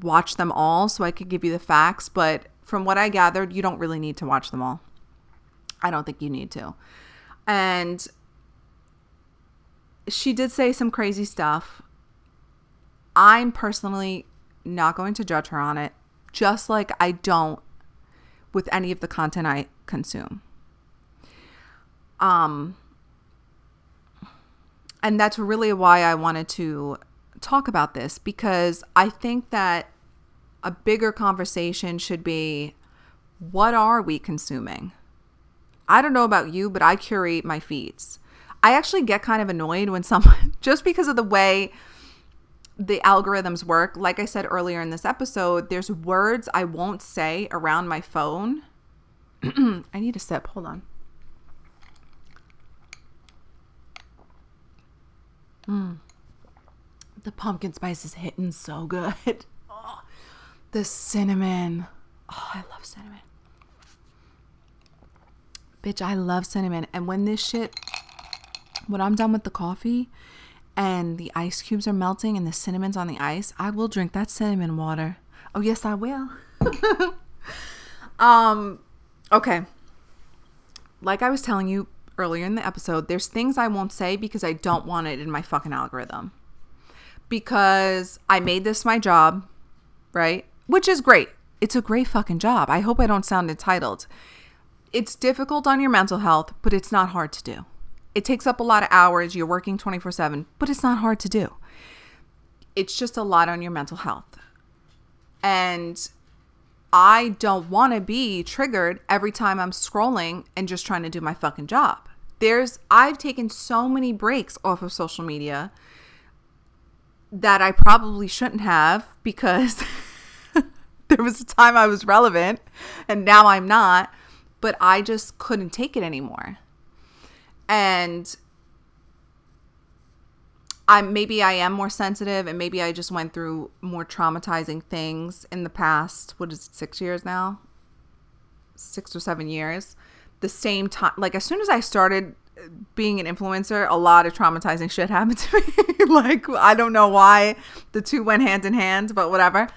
Speaker 1: watch them all so I could give you the facts, but from what I gathered, you don't really need to watch them all. I don't think you need to. And she did say some crazy stuff. I'm personally not going to judge her on it, just like I don't with any of the content I consume. Um and that's really why I wanted to talk about this because I think that a bigger conversation should be what are we consuming? I don't know about you, but I curate my feeds. I actually get kind of annoyed when someone, just because of the way the algorithms work, like I said earlier in this episode, there's words I won't say around my phone. I need a sip. Hold on. Mm the pumpkin spice is hitting so good. Oh, the cinnamon. Oh, I love cinnamon. Bitch, I love cinnamon. And when this shit, when I'm done with the coffee and the ice cubes are melting and the cinnamon's on the ice, I will drink that cinnamon water. Oh, yes, I will. um, okay. Like I was telling you earlier in the episode, there's things I won't say because I don't want it in my fucking algorithm because I made this my job, right? Which is great. It's a great fucking job. I hope I don't sound entitled. It's difficult on your mental health, but it's not hard to do. It takes up a lot of hours. You're working 24 7, but it's not hard to do. It's just a lot on your mental health. And I don't want to be triggered every time I'm scrolling and just trying to do my fucking job. There's, I've taken so many breaks off of social media that I probably shouldn't have because there was a time I was relevant and now I'm not, but I just couldn't take it anymore. And I maybe I am more sensitive and maybe I just went through more traumatizing things in the past, what is it, 6 years now? 6 or 7 years the same time like as soon as I started being an influencer, a lot of traumatizing shit happened to me. like I don't know why the two went hand in hand, but whatever.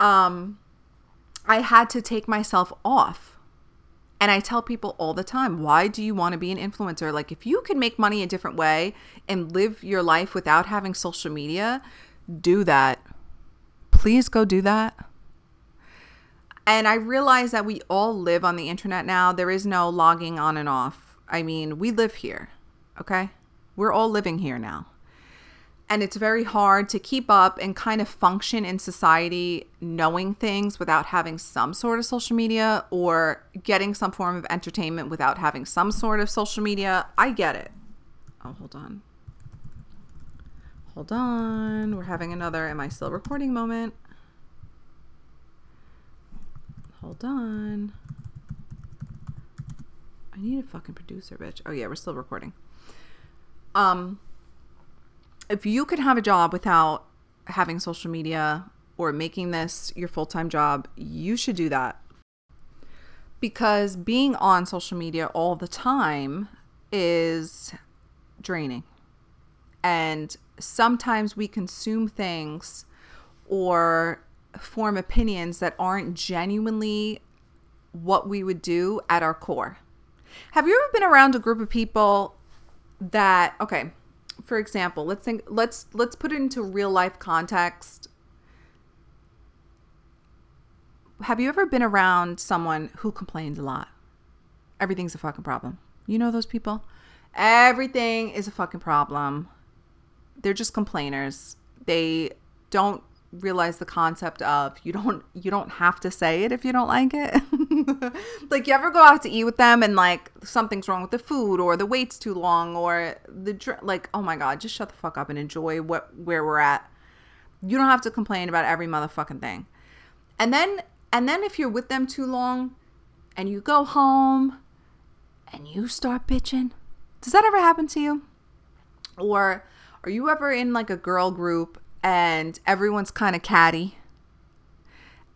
Speaker 1: Um I had to take myself off. And I tell people all the time, why do you want to be an influencer? Like if you can make money a different way and live your life without having social media, do that. Please go do that. And I realize that we all live on the internet now. There is no logging on and off. I mean, we live here, okay? We're all living here now. And it's very hard to keep up and kind of function in society knowing things without having some sort of social media or getting some form of entertainment without having some sort of social media. I get it. Oh, hold on. Hold on. We're having another Am I Still Recording moment. Hold on. I need a fucking producer, bitch. Oh yeah, we're still recording. Um if you could have a job without having social media or making this your full-time job, you should do that. Because being on social media all the time is draining. And sometimes we consume things or form opinions that aren't genuinely what we would do at our core. Have you ever been around a group of people that okay, for example, let's think let's let's put it into real life context. Have you ever been around someone who complained a lot? Everything's a fucking problem. You know those people? Everything is a fucking problem. They're just complainers. They don't realize the concept of you don't you don't have to say it if you don't like it. like you ever go out to eat with them and like something's wrong with the food or the wait's too long or the dr- like oh my god, just shut the fuck up and enjoy what where we're at. You don't have to complain about every motherfucking thing. And then and then if you're with them too long and you go home and you start bitching. Does that ever happen to you? Or are you ever in like a girl group and everyone's kind of catty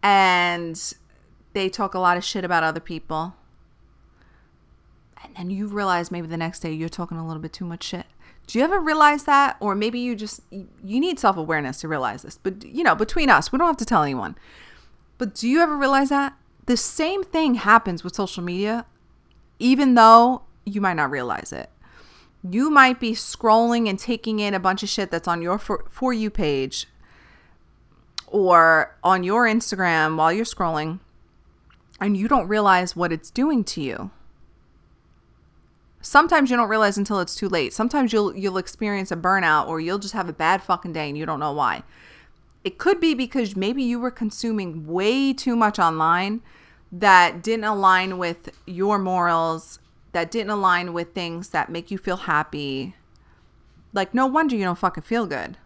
Speaker 1: and they talk a lot of shit about other people. And then you realize maybe the next day you're talking a little bit too much shit. Do you ever realize that? Or maybe you just, you need self awareness to realize this. But, you know, between us, we don't have to tell anyone. But do you ever realize that? The same thing happens with social media, even though you might not realize it you might be scrolling and taking in a bunch of shit that's on your for, for you page or on your Instagram while you're scrolling and you don't realize what it's doing to you. Sometimes you don't realize until it's too late. Sometimes you'll you'll experience a burnout or you'll just have a bad fucking day and you don't know why. It could be because maybe you were consuming way too much online that didn't align with your morals that didn't align with things that make you feel happy, like no wonder you don't fucking feel good.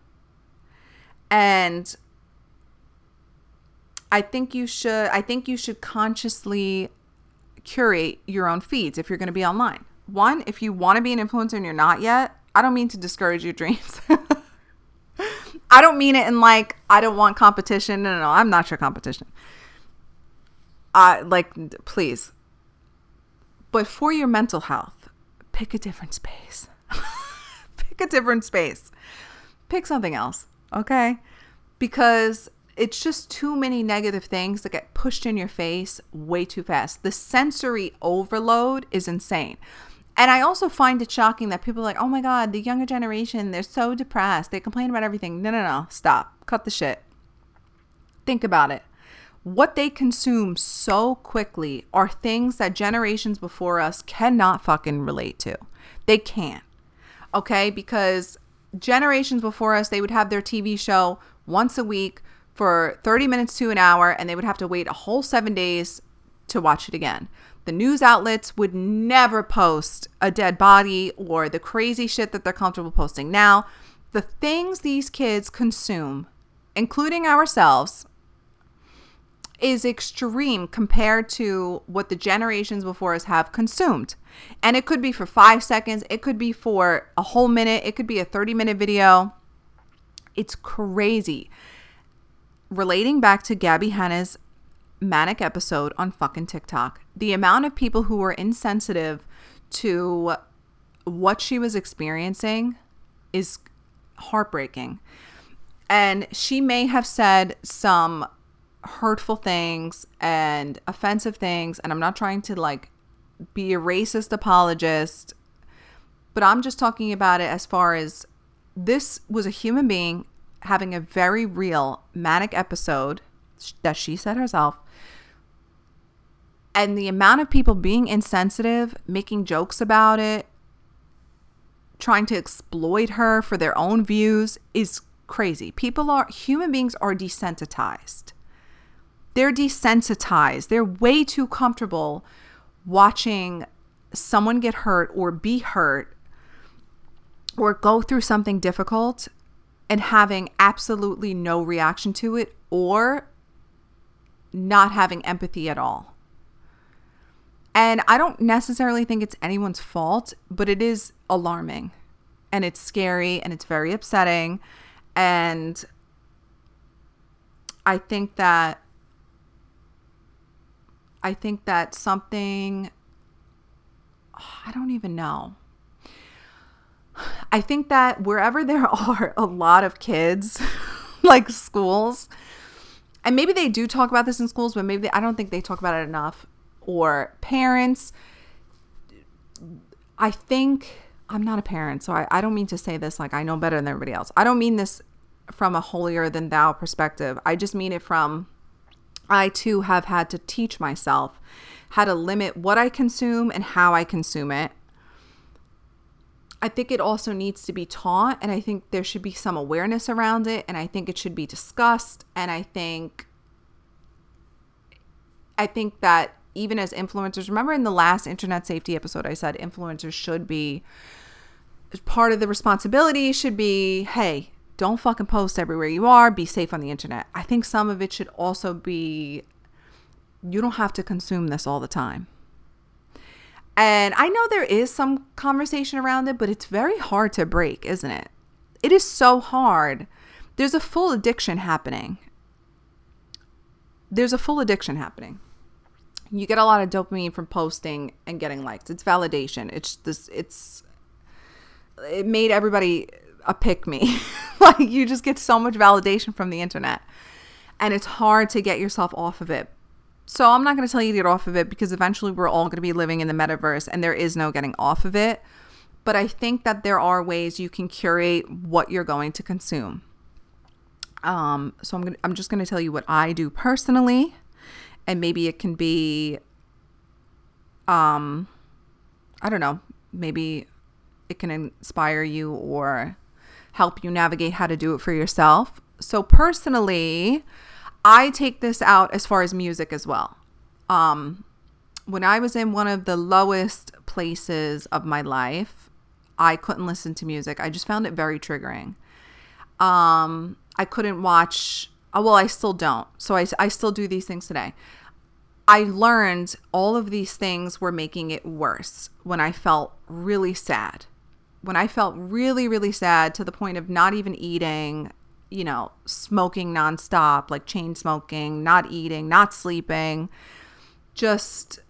Speaker 1: And I think you should I think you should consciously curate your own feeds if you're going to be online. One, if you want to be an influencer and you're not yet, I don't mean to discourage your dreams. I don't mean it in like I don't want competition. No, no, no. I'm not your competition. I like please but for your mental health, pick a different space. pick a different space. Pick something else, okay? Because it's just too many negative things that get pushed in your face way too fast. The sensory overload is insane. And I also find it shocking that people are like, oh my God, the younger generation, they're so depressed. They complain about everything. No, no, no. Stop. Cut the shit. Think about it what they consume so quickly are things that generations before us cannot fucking relate to. They can't. Okay? Because generations before us, they would have their TV show once a week for 30 minutes to an hour and they would have to wait a whole seven days to watch it again. The news outlets would never post a dead body or the crazy shit that they're comfortable posting. Now, the things these kids consume, including ourselves, is extreme compared to what the generations before us have consumed. And it could be for five seconds, it could be for a whole minute, it could be a 30 minute video. It's crazy. Relating back to Gabbie Hanna's manic episode on fucking TikTok. The amount of people who were insensitive to what she was experiencing is heartbreaking. And she may have said some hurtful things and offensive things. And I'm not trying to like be a racist apologist, but I'm just talking about it as far as this was a human being having a very real manic episode that she said herself. And the amount of people being insensitive, making jokes about it, trying to exploit her for their own views is crazy. People are, human beings are desensitized. They're desensitized. They're way too comfortable watching someone get hurt or be hurt or go through something difficult and having absolutely no reaction to it or not having empathy at all. And I don't necessarily think it's anyone's fault, but it is alarming and it's scary and it's very upsetting. And I think that I think that something I don't even know. I think that wherever there are a lot of kids, like schools, and maybe they do talk about this in schools, but maybe they, I don't think they talk about it enough, or parents. I think I'm not a parent, so I, I don't mean to say this like I know better than everybody else. I don't mean this from a holier than thou perspective. I just mean it from I too have had to teach myself how to limit what I consume and how I consume it. I think it also needs to be taught, and I think there should be some awareness around it, and I think it should be discussed, and I think I think that even as influencers, remember in the last internet safety episode, I said influencers should be part of the responsibility should be hey, don't fucking post everywhere you are, be safe on the internet. I think some of it should also be you don't have to consume this all the time. And I know there is some conversation around it, but it's very hard to break, isn't it? It is so hard. There's a full addiction happening. There's a full addiction happening. You get a lot of dopamine from posting and getting likes. It's validation. It's this it's it made everybody a pick me. like you just get so much validation from the internet. And it's hard to get yourself off of it. So I'm not going to tell you to get off of it because eventually we're all going to be living in the metaverse and there is no getting off of it. But I think that there are ways you can curate what you're going to consume. Um, so I'm gonna, I'm just going to tell you what I do personally, and maybe it can be, um, I don't know, maybe it can inspire you or help you navigate how to do it for yourself. So personally, I take this out as far as music as well. Um, when I was in one of the lowest places of my life, I couldn't listen to music. I just found it very triggering. Um, I couldn't watch, uh, well, I still don't. So I, I still do these things today. I learned all of these things were making it worse when I felt really sad when I felt really, really sad to the point of not even eating, you know, smoking nonstop, like chain smoking, not eating, not sleeping, just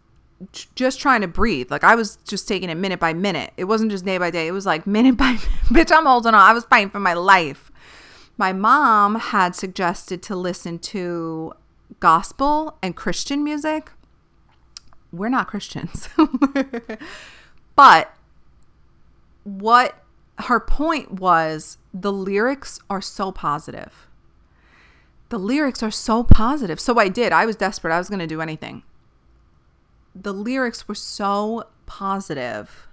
Speaker 1: just trying to breathe. Like I was just taking it minute by minute. It wasn't just day by day. It was like minute by minute. Bitch, I'm holding on. I was fighting for my life. My mom had suggested to listen to gospel and Christian music. We're not Christians. but what her point was the lyrics are so positive. The lyrics are so positive. So I did. I was desperate. I was going to do anything. The lyrics were so positive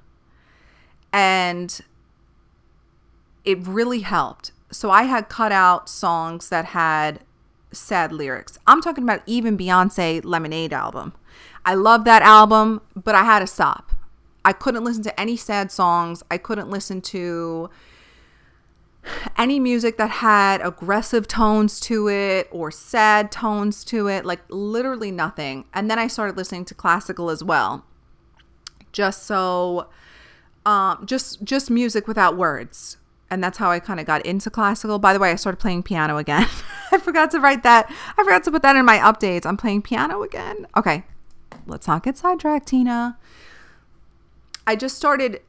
Speaker 1: and it really helped. So I had cut out songs that had sad lyrics. I'm talking about even Beyonce Lemonade album. I love that album, but I had to stop. I couldn't listen to any sad songs. I couldn't listen to any music that had aggressive tones to it or sad tones to it, like literally nothing. And then I started listening to classical as well. Just so um just just music without words. And that's how I kind of got into classical. By the way, I started playing piano again. I forgot to write that. I forgot to put that in my updates. I'm playing piano again. Okay. Let's not get sidetracked, Tina. I just started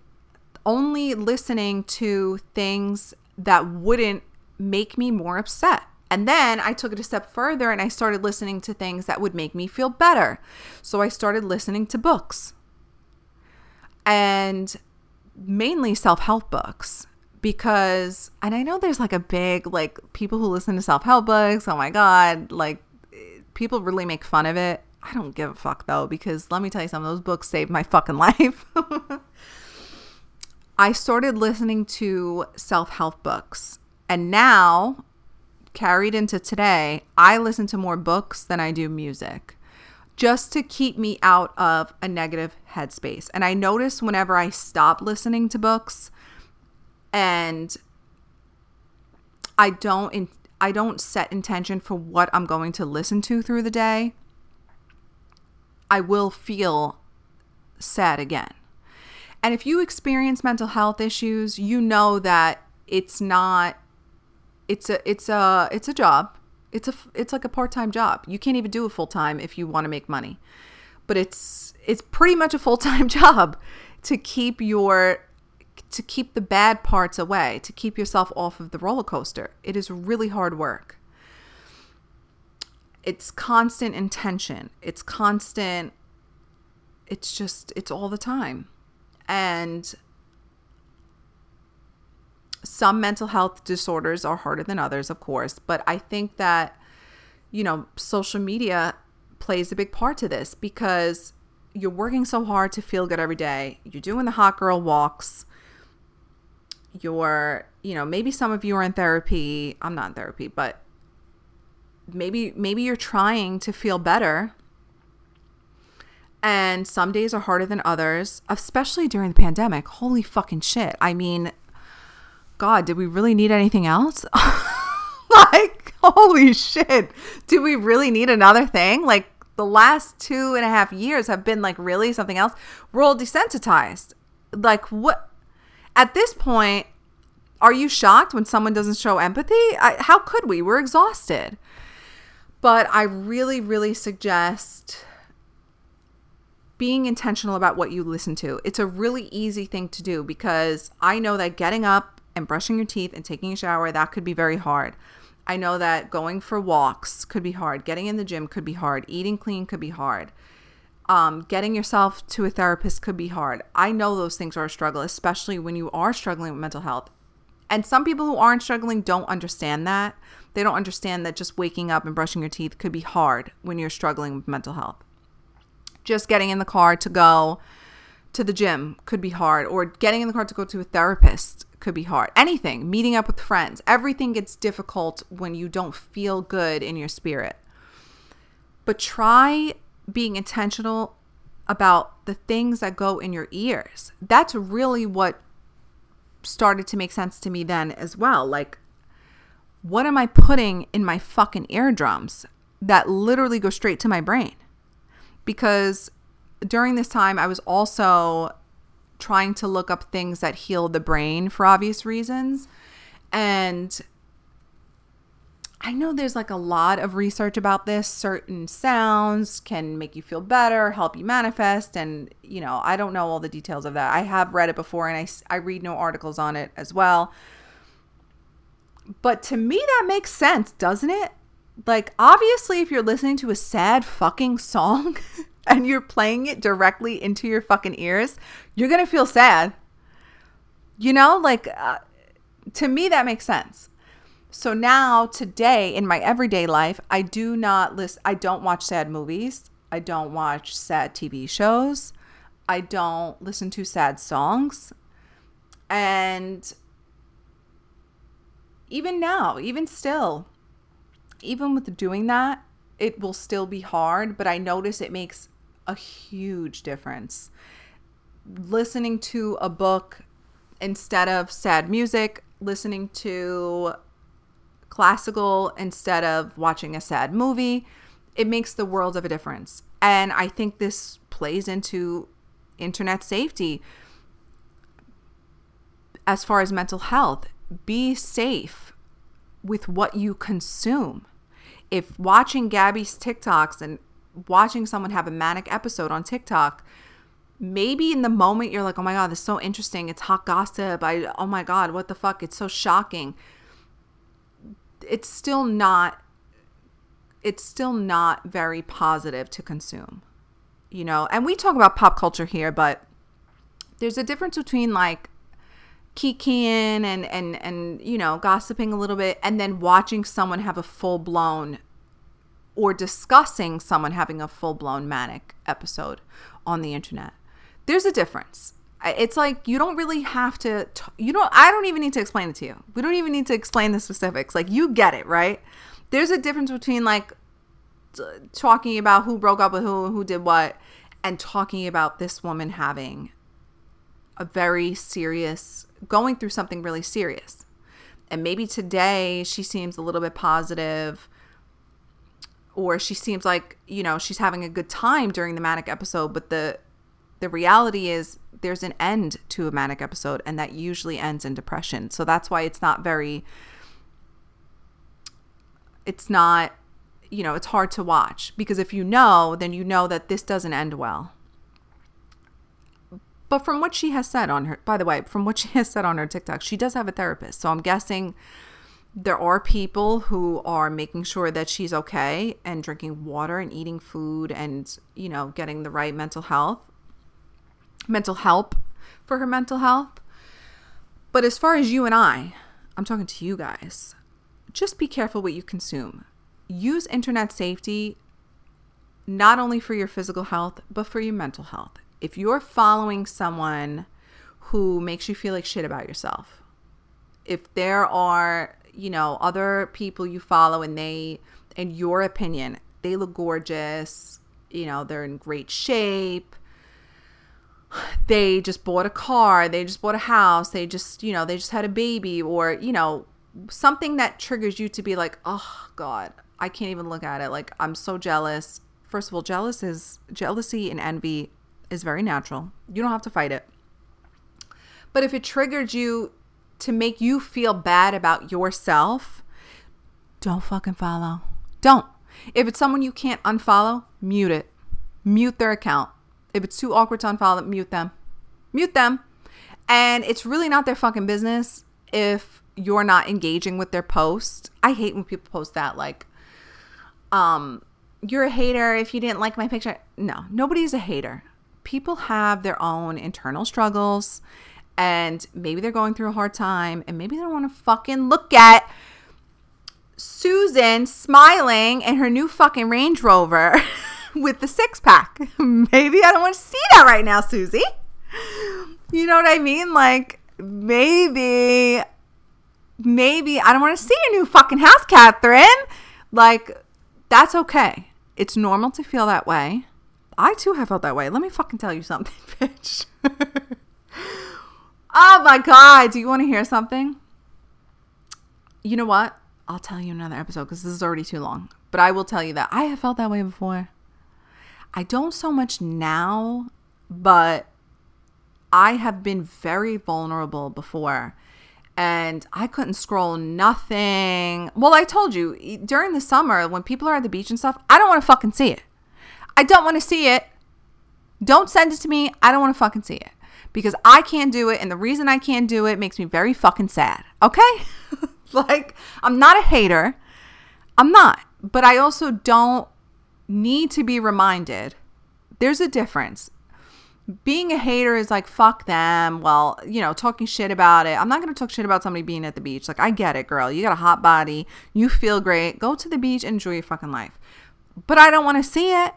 Speaker 1: only listening to things that wouldn't make me more upset. And then I took it a step further and I started listening to things that would make me feel better. So I started listening to books and mainly self help books because, and I know there's like a big, like people who listen to self help books, oh my God, like people really make fun of it. I don't give a fuck though, because let me tell you something, those books saved my fucking life. I started listening to self help books. And now, carried into today, I listen to more books than I do music just to keep me out of a negative headspace. And I notice whenever I stop listening to books and I don't in, I don't set intention for what I'm going to listen to through the day, I will feel sad again. And if you experience mental health issues, you know that it's not it's a it's a it's a job. It's a it's like a part-time job. You can't even do it full-time if you want to make money. But it's it's pretty much a full-time job to keep your to keep the bad parts away, to keep yourself off of the roller coaster. It is really hard work. It's constant intention. It's constant it's just it's all the time. And some mental health disorders are harder than others, of course, but I think that, you know, social media plays a big part to this because you're working so hard to feel good every day. You're doing the hot girl walks. You're, you know, maybe some of you are in therapy. I'm not in therapy, but maybe maybe you're trying to feel better and some days are harder than others, especially during the pandemic. Holy fucking shit. I mean, God, did we really need anything else? like, holy shit. Do we really need another thing? Like, the last two and a half years have been like really something else. We're all desensitized. Like, what? At this point, are you shocked when someone doesn't show empathy? I, how could we? We're exhausted. But I really, really suggest being intentional about what you listen to. It's a really easy thing to do because I know that getting up and brushing your teeth and taking a shower, that could be very hard. I know that going for walks could be hard. Getting in the gym could be hard. Eating clean could be hard. Um, getting yourself to a therapist could be hard. I know those things are a struggle, especially when you are struggling with mental health. And some people who aren't struggling don't understand that. They don't understand that just waking up and brushing your teeth could be hard when you're struggling with mental health just getting in the car to go to the gym could be hard, or getting in the car to go to a therapist could be hard. Anything, meeting up with friends, everything gets difficult when you don't feel good in your spirit. But try being intentional about the things that go in your ears. That's really what started to make sense to me then as well. Like, what am I putting in my fucking eardrums that literally go straight to my brain? because during this time, I was also trying to look up things that heal the brain for obvious reasons. And I know there's like a lot of research about this. Certain sounds can make you feel better, help you manifest. And, you know, I don't know all the details of that. I have read it before and I, I read no articles on it as well. But to me, that makes sense, doesn't it? like obviously if you're listening to a sad fucking song and you're playing it directly into your fucking ears, you're going to feel sad. You know, like uh, to me that makes sense. So now today in my everyday life, I do not list I don't watch sad movies. I don't watch sad TV shows. I don't listen to sad songs. And even now, even still, even with doing that, it will still be hard, but I notice it makes a huge difference. Listening to a book instead of sad music, listening to classical instead of watching a sad movie, it makes the world of a difference. And I think this plays into internet safety as far as mental health. Be safe with what you consume if watching Gabbie's TikToks and watching someone have a manic episode on TikTok, maybe in the moment you're like, oh my God, this is so interesting. It's hot gossip. I, oh my God, what the fuck? It's so shocking. It's still not, it's still not very positive to consume, you know? And we talk about pop culture here, but there's a difference between like kikiing and and and you know gossiping a little bit and then watching someone have a full blown or discussing someone having a full blown manic episode on the internet. There's a difference. It's like you don't really have to t- you don't i don't even need to explain it to you. We don't even need to explain the specifics. Like you get it right? There's a difference between like t- talking about who broke up with who who did what and talking about this woman having a very serious, going through something really serious. And maybe today she seems a little bit positive or she seems like, you know, she's having a good time during the manic episode, but the the reality is there's an end to a manic episode and that usually ends in depression. So that's why it's not very it's not you know, it's hard to watch because if you know, then you know that this doesn't end well. But from what she has said on her, by the way, from what she has said on her TikTok, she does have a therapist. So I'm guessing there are people who are making sure that she's okay and drinking water and eating food and, you know, getting the right mental health, mental help for her mental health. But as far as you and I, I'm talking to you guys, just be careful what you consume. Use internet safety not only for your physical health, but for your mental health if you're following someone who makes you feel like shit about yourself, if there are, you know, other people you follow and they, in your opinion, they look gorgeous, you know, they're in great shape, they just bought a car, they just bought a house, they just, you know, they just had a baby, or, you know, something that triggers you to be like, oh, God, I can't even look at it. Like, I'm so jealous. First of all, jealous is jealousy and envy is very natural. You don't have to fight it. But if it triggered you to make you feel bad about yourself, don't fucking follow. Don't. If it's someone you can't unfollow, mute it. Mute their account. If it's too awkward to unfollow, mute them. Mute them. And it's really not their fucking business if you're not engaging with their post. I hate when people post that like um you're a hater if you didn't like my picture. No, nobody's a hater people have their own internal struggles and maybe they're going through a hard time and maybe they don't want to fucking look at Susan smiling in her new fucking Range Rover with the six pack. maybe I don't want to see that right now, Susie. You know what I mean? Like maybe maybe I don't want to see your new fucking house, Catherine. Like that's okay. It's normal to feel that way. I too have felt that way. Let me fucking tell you something, bitch. oh my God. Do you want to hear something? You know what? I'll tell you another episode because this is already too long. But I will tell you that I have felt that way before. I don't so much now, but I have been very vulnerable before. And I couldn't scroll nothing. Well, I told you during the summer when people are at the beach and stuff, I don't want to fucking see it. I don't want to see it. Don't send it to me. I don't want to fucking see it because I can't do it. And the reason I can't do it makes me very fucking sad. Okay? like, I'm not a hater. I'm not. But I also don't need to be reminded. There's a difference. Being a hater is like, fuck them. Well, you know, talking shit about it. I'm not going to talk shit about somebody being at the beach. Like, I get it, girl. You got a hot body. You feel great. Go to the beach, and enjoy your fucking life. But I don't want to see it.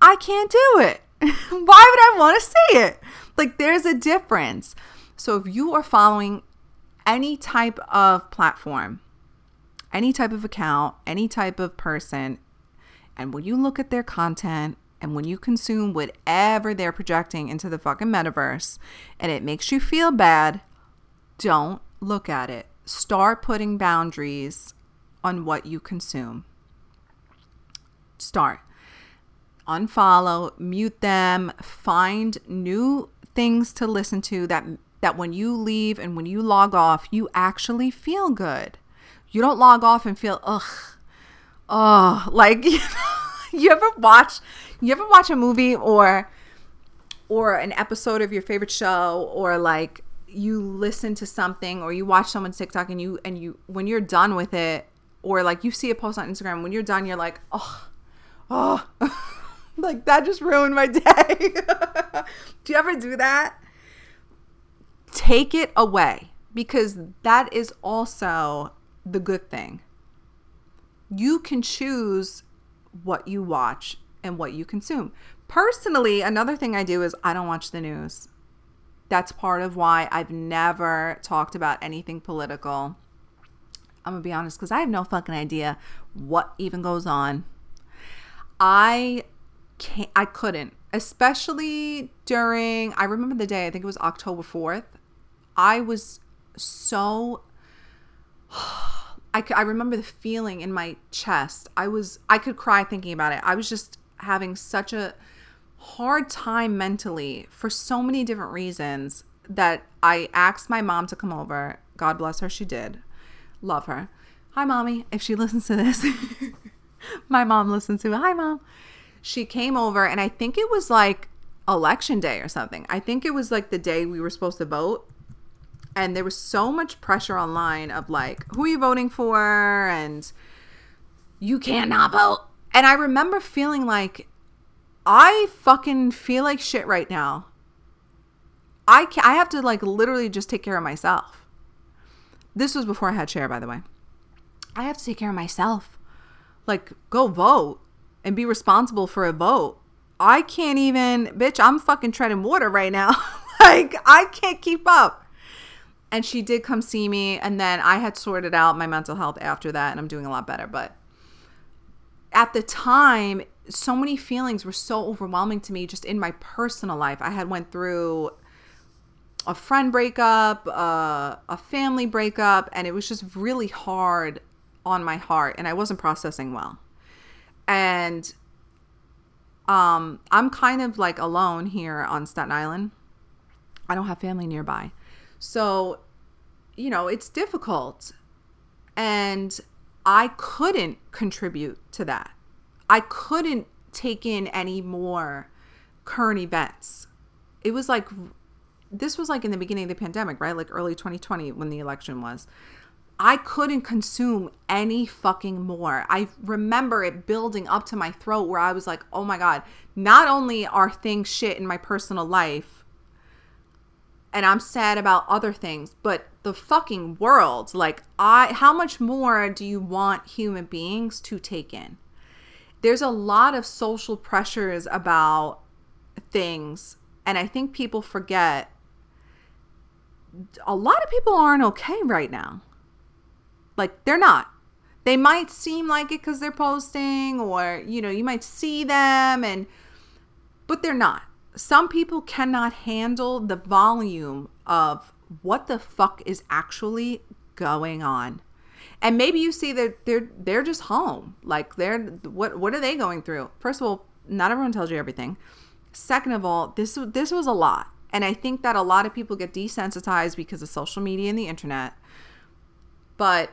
Speaker 1: I can't do it. Why would I want to see it? Like, there's a difference. So, if you are following any type of platform, any type of account, any type of person, and when you look at their content and when you consume whatever they're projecting into the fucking metaverse and it makes you feel bad, don't look at it. Start putting boundaries on what you consume. Start unfollow, mute them, find new things to listen to that that when you leave and when you log off, you actually feel good. You don't log off and feel ugh. oh, like you ever watch you ever watch a movie or or an episode of your favorite show or like you listen to something or you watch someone's TikTok and you and you when you're done with it or like you see a post on Instagram when you're done you're like oh oh like that just ruined my day. do you ever do that? Take it away because that is also the good thing. You can choose what you watch and what you consume. Personally, another thing I do is I don't watch the news. That's part of why I've never talked about anything political. I'm gonna be honest because I have no fucking idea what even goes on. I can't, I couldn't, especially during, I remember the day, I think it was October 4th. I was so, I, I remember the feeling in my chest. I was, I could cry thinking about it. I was just having such a hard time mentally for so many different reasons that I asked my mom to come over. God bless her, she did. Love her. Hi, mommy, if she listens to this. my mom listens to it. Hi, mom. She came over, and I think it was like election day or something. I think it was like the day we were supposed to vote. And there was so much pressure online of like, who are you voting for? And you cannot vote. And I remember feeling like, I fucking feel like shit right now. I can I have to like literally just take care of myself. This was before I had Cher, by the way. I have to take care of myself. Like, go vote and be responsible for a vote. I can't even, bitch, I'm fucking treading water right now. like, I can't keep up. And she did come see me. And then I had sorted out my mental health after that. And I'm doing a lot better. But at the time, so many feelings were so overwhelming to me just in my personal life. I had went through a friend breakup, uh, a family breakup, and it was just really hard on my heart and I wasn't processing well. And um I'm kind of like alone here on Staten Island. I don't have family nearby. So, you know, it's difficult. And I couldn't contribute to that. I couldn't take in any more current events. It was like this was like in the beginning of the pandemic, right? Like early 2020 when the election was. I couldn't consume any fucking more. I remember it building up to my throat where I was like, oh my God, not only are things shit in my personal life and I'm sad about other things, but the fucking world, like, I, how much more do you want human beings to take in? There's a lot of social pressures about things, and I think people forget a lot of people aren't okay right now like they're not. They might seem like it because they're posting, or you know, you might see them, and but they're not. Some people cannot handle the volume of what the fuck is actually going on. And maybe you see that they're they're just home. Like they're what what are they going through? First of all, not everyone tells you everything. Second of all, this this was a lot. And I think that a lot of people get desensitized because of social media and the internet. But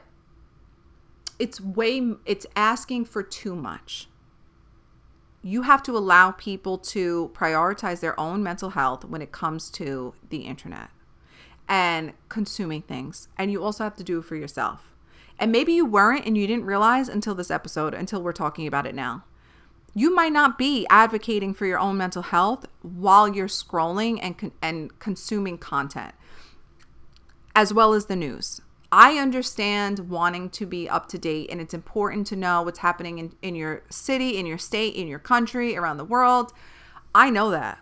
Speaker 1: it's way it's asking for too much. You have to allow people to prioritize their own mental health when it comes to the internet and consuming things. And you also have to do it for yourself. And maybe you weren't and you didn't realize until this episode until we're talking about it now. You might not be advocating for your own mental health while you're scrolling and con- and consuming content as well as the news I understand wanting to be up to date, and it's important to know what's happening in, in your city, in your state, in your country, around the world. I know that.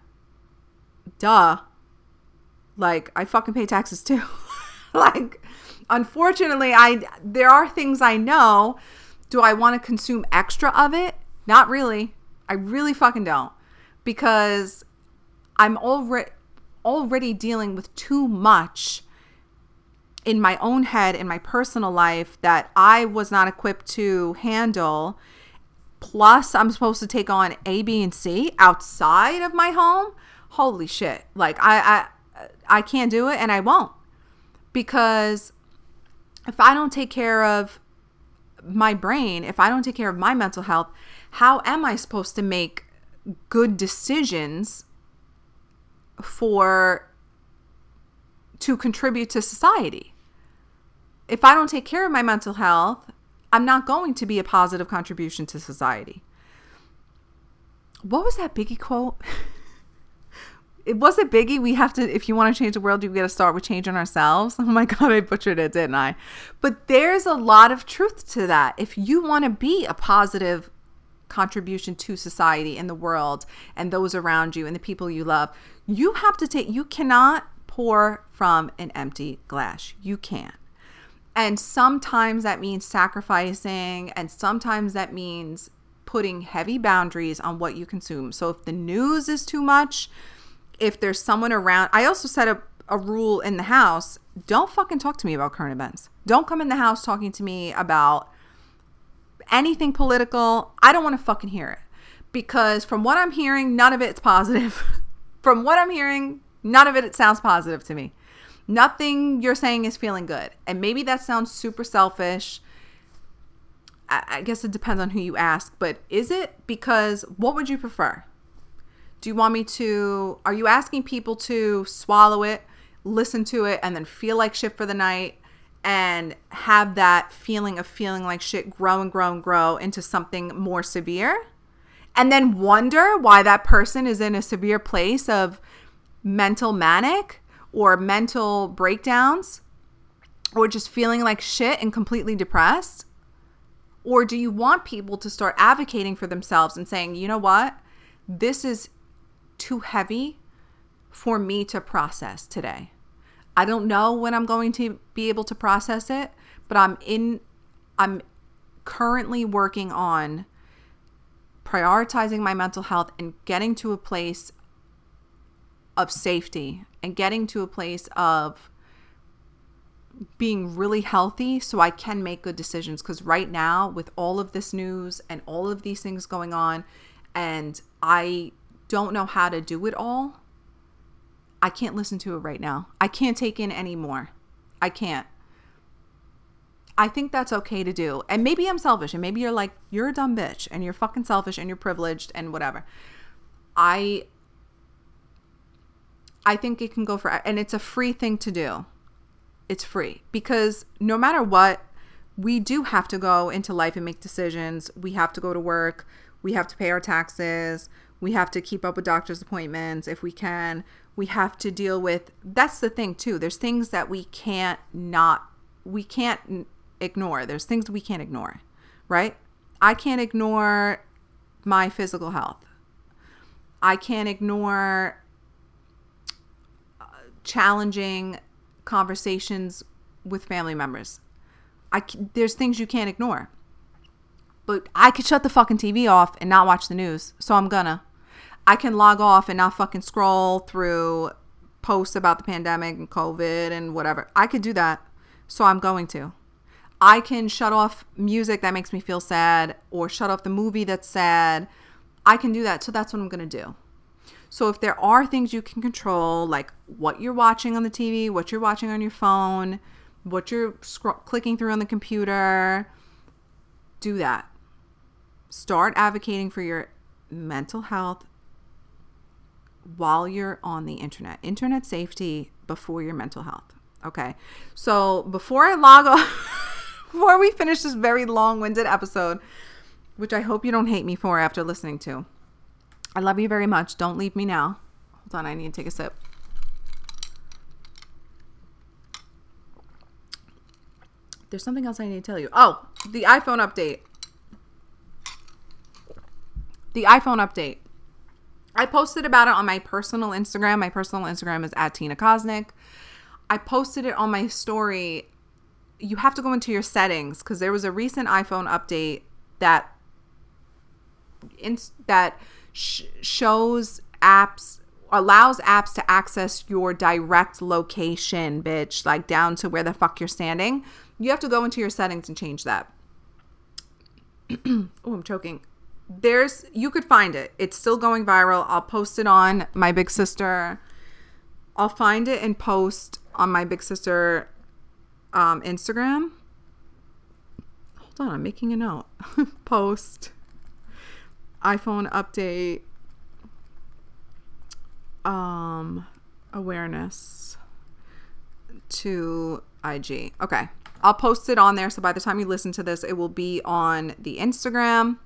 Speaker 1: Duh. Like, I fucking pay taxes too. like, unfortunately, I there are things I know. Do I want to consume extra of it? Not really. I really fucking don't. Because I'm already already dealing with too much in my own head in my personal life that I was not equipped to handle. Plus, I'm supposed to take on A, B, and C outside of my home. Holy shit! Like I, I, I can't do it, and I won't because if I don't take care of my brain, if I don't take care of my mental health, how am I supposed to make good decisions for to contribute to society? If I don't take care of my mental health, I'm not going to be a positive contribution to society. What was that Biggie quote? it was it Biggie. We have to, if you want to change the world, you got to start with changing ourselves. Oh my God, I butchered it, didn't I? But there's a lot of truth to that. If you want to be a positive contribution to society and the world and those around you and the people you love, you have to take, you cannot pour from an empty glass. You can't. And sometimes that means sacrificing, and sometimes that means putting heavy boundaries on what you consume. So if the news is too much, if there's someone around, I also set up a rule in the house don't fucking talk to me about current events. Don't come in the house talking to me about anything political. I don't want to fucking hear it. Because from what I'm hearing, none of it's positive. from what I'm hearing, none of it, it sounds positive to me. Nothing you're saying is feeling good. And maybe that sounds super selfish. I, I guess it depends on who you ask, but is it? Because what would you prefer? Do you want me to, are you asking people to swallow it, listen to it, and then feel like shit for the night? and have that feeling of feeling like shit grow and grow and grow into something more severe and then wonder why that person is in a severe place of mental manic or mental breakdowns or just feeling like shit and completely depressed? Or do you want people to start advocating for themselves and saying, you know what? This is too heavy for me to process today. I don't know when I'm going to be able to process it, but I'm in I'm currently working on prioritizing my mental health and getting to a place of safety and getting to a place of being really healthy so I can make good decisions. Because right now, with all of this news and all of these things going on, and I don't know how to do it all, I can't listen to it right now. I can't take in anymore. I can't. I think that's okay to do. And maybe I'm selfish, and maybe you're like, you're a dumb bitch, and you're fucking selfish, and you're privileged, and whatever. I I think it can go for, and it's a free thing to do. It's free because no matter what, we do have to go into life and make decisions. We have to go to work. We have to pay our taxes. We have to keep up with doctor's appointments if we can. We have to deal with, that's the thing too. There's things that we can't not, we can't ignore. There's things we can't ignore, right? I can't ignore my physical health. I can't ignore challenging conversations with family members. I there's things you can't ignore. But I could shut the fucking TV off and not watch the news. So I'm gonna. I can log off and not fucking scroll through posts about the pandemic and COVID and whatever. I could do that. So I'm going to. I can shut off music that makes me feel sad or shut off the movie that's sad. I can do that. So that's what I'm to do. So if there are things you can control, like what you're watching on the TV, what you're watching on your phone, what you're clicking through on the computer, do that. Start advocating for your mental health while you're on the internet. Internet safety before your mental health. Okay. So before I log off, before we finish this very long winded episode, which I hope you don't hate me for after listening to. I love you very much. Don't leave me now. Hold on, I need to take a sip. There's something else I need to tell you. Oh, the iPhone update. The iPhone update. I posted about it on my personal Instagram. My personal Instagram is at Tina Kosnik. I posted it on my story. You have to go into your settings because there was a recent iPhone update that in, that sh- shows apps allows apps to access your direct location, bitch, like down to where the fuck you're standing. You have to go into your settings and change that. oh, I'm choking. There's you could find it. It's still going viral. I'll post it on my big sister. I'll find it and post on my big sister um, Instagram. Hold on, I'm making a note. Post iPhone update um awareness to IG. Okay. I'll post it on there so by the time you listen to this it will be on the Instagram.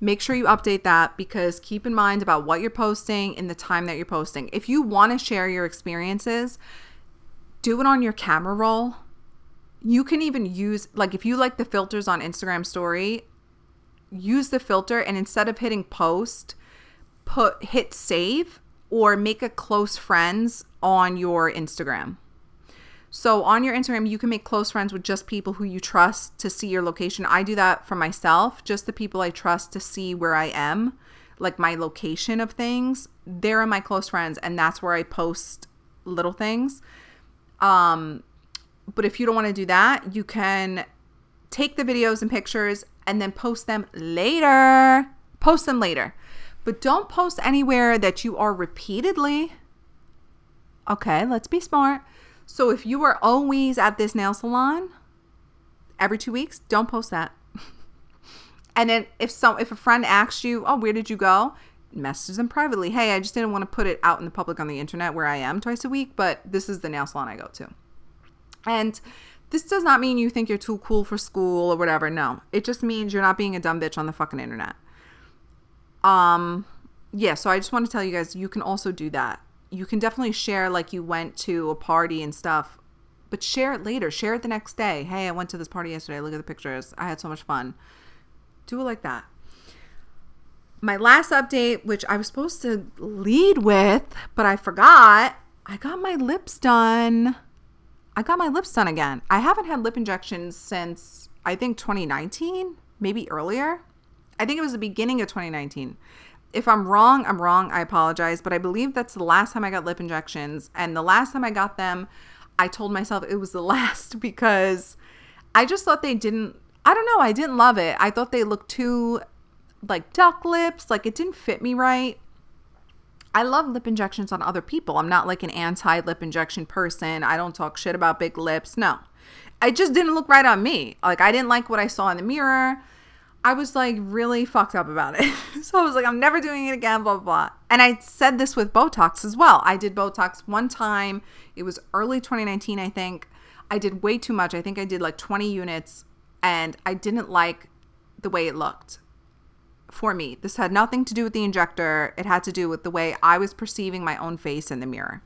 Speaker 1: Make sure you update that because keep in mind about what you're posting and the time that you're posting. If you want to share your experiences, do it on your camera roll. You can even use like if you like the filters on Instagram story, use the filter and instead of hitting post, put hit save or make a close friends on your Instagram. So on your Instagram, you can make close friends with just people who you trust to see your location. I do that for myself, just the people I trust to see where I am, like my location of things. They're my close friends, and that's where I post little things. Um, but if you don't want to do that, you can take the videos and pictures and then post them later. Post them later. But don't post anywhere that you are repeatedly. Okay, let's be smart. So if you are always at this nail salon every two weeks, don't post that. and then if some if a friend asks you, "Oh, where did you go?" message them privately. Hey, I just didn't want to put it out in the public on the internet where I am twice a week, but this is the nail salon I go to. And this does not mean you think you're too cool for school or whatever. No, it just means you're not being a dumb bitch on the fucking internet. Um, yeah, so I just want to tell you guys you can also do that. You can definitely share like you went to a party and stuff, but share it later. Share it the next day. Hey, I went to this party yesterday. Look at the pictures. I had so much fun. Do it like that. My last update, which I was supposed to lead with, but I forgot, I got my lips done. I got my lips done again. I haven't had lip injections since I think 2019, maybe earlier. I think it was the beginning of 2019. If I'm wrong, I'm wrong. I apologize. But I believe that's the last time I got lip injections. And the last time I got them, I told myself it was the last because I just thought they didn't, I don't know, I didn't love it. I thought they looked too like duck lips, like it didn't fit me right. I love lip injections on other people. I'm not like an anti lip injection person. I don't talk shit about big lips. No. I just didn't look right on me. Like I didn't like what I saw in the mirror. I was like really fucked up about it. so I was like, I'm never doing it again, blah, blah, blah. And I said this with Botox as well. I did Botox one time. It was early 2019, I think. I did way too much. I think I did like 20 units and I didn't like the way it looked for me. This had nothing to do with the injector, it had to do with the way I was perceiving my own face in the mirror.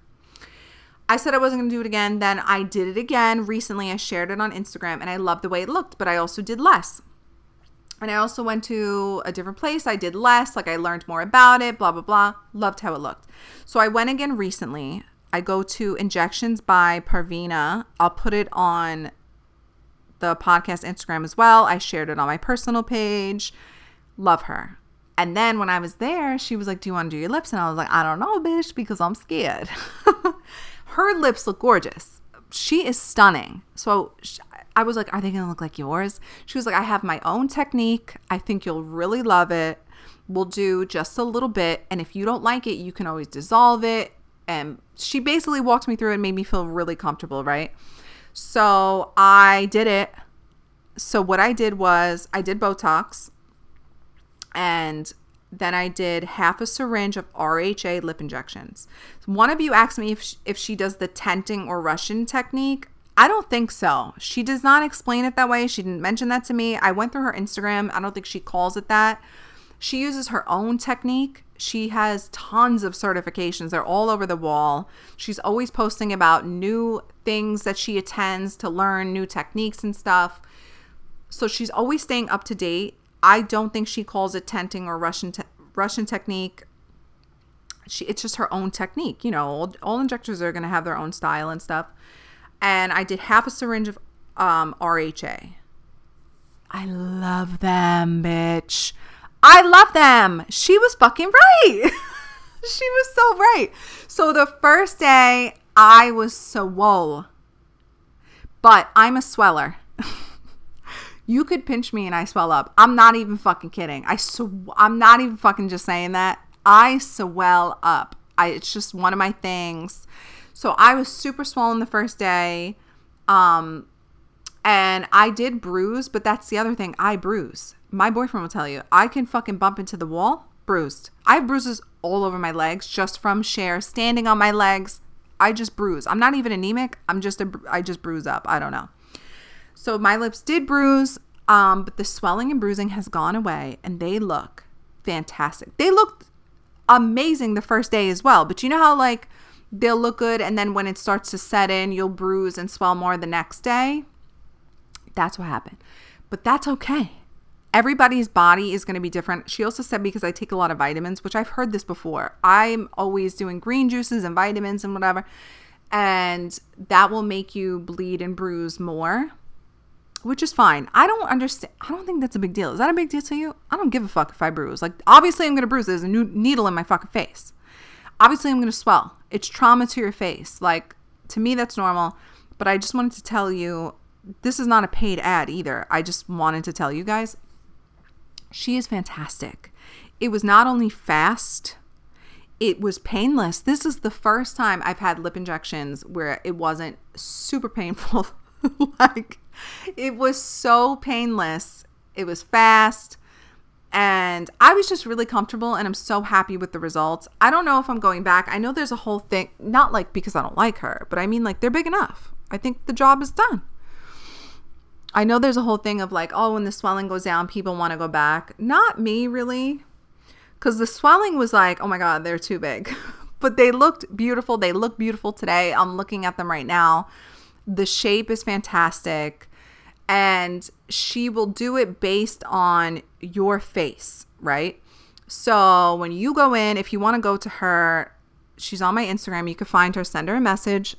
Speaker 1: I said I wasn't going to do it again. Then I did it again recently. I shared it on Instagram and I loved the way it looked, but I also did less. And I also went to a different place. I did less, like I learned more about it, blah, blah, blah. Loved how it looked. So I went again recently. I go to Injections by Parvina. I'll put it on the podcast Instagram as well. I shared it on my personal page. Love her. And then when I was there, she was like, Do you want to do your lips? And I was like, I don't know, bitch, because I'm scared. her lips look gorgeous. She is stunning. So I was like, Are they going to look like yours? She was like, I have my own technique. I think you'll really love it. We'll do just a little bit. And if you don't like it, you can always dissolve it. And she basically walked me through and made me feel really comfortable, right? So I did it. So what I did was I did Botox and then I did half a syringe of RHA lip injections. One of you asked me if she, if she does the tenting or Russian technique. I don't think so. She does not explain it that way. She didn't mention that to me. I went through her Instagram. I don't think she calls it that. She uses her own technique. She has tons of certifications. They're all over the wall. She's always posting about new things that she attends to learn new techniques and stuff. So she's always staying up to date. I don't think she calls it tenting or Russian te- Russian technique. She it's just her own technique. You know, all, all injectors are going to have their own style and stuff. And I did half a syringe of um, RHA. I love them, bitch. I love them. She was fucking right. she was so right. So the first day I was so whoa. But I'm a sweller. You could pinch me and I swell up. I'm not even fucking kidding. I sw- I'm not even fucking just saying that. I swell up. I it's just one of my things. So I was super swollen the first day. Um And I did bruise, but that's the other thing. I bruise. My boyfriend will tell you, I can fucking bump into the wall, bruised. I have bruises all over my legs just from Cher standing on my legs. I just bruise. I'm not even anemic. I'm just a, I just bruise up. I don't know. So my lips did bruise, um, but the swelling and bruising has gone away, and they look fantastic. They looked amazing the first day as well. But you know how like they'll look good, and then when it starts to set in, you'll bruise and swell more the next day. That's what happened. But that's okay. Everybody's body is going to be different. She also said because I take a lot of vitamins, which I've heard this before. I'm always doing green juices and vitamins and whatever. And that will make you bleed and bruise more, which is fine. I don't understand. I don't think that's a big deal. Is that a big deal to you? I don't give a fuck if I bruise. Like, obviously, I'm going to bruise. There's a new needle in my fucking face. Obviously, I'm going to swell. It's trauma to your face. Like, to me, that's normal. But I just wanted to tell you this is not a paid ad either. I just wanted to tell you guys she is fantastic. It was not only fast, it was painless. This is the first time I've had lip injections where it wasn't super painful. like it was so painless. It was fast. And I was just really comfortable and I'm so happy with the results. I don't know if I'm going back. I know there's a whole thing, not like because I don't like her, but I mean like they're big enough. I think the job is done. I know there's a whole thing of like, oh, when the swelling goes down, people want to go back. Not me, really. Because the swelling was like, oh my God, they're too big. but they looked beautiful. They look beautiful today. I'm looking at them right now. The shape is fantastic. And she will do it based on your face, right? So when you go in, if you want to go to her, she's on my Instagram. You can find her, send her a message.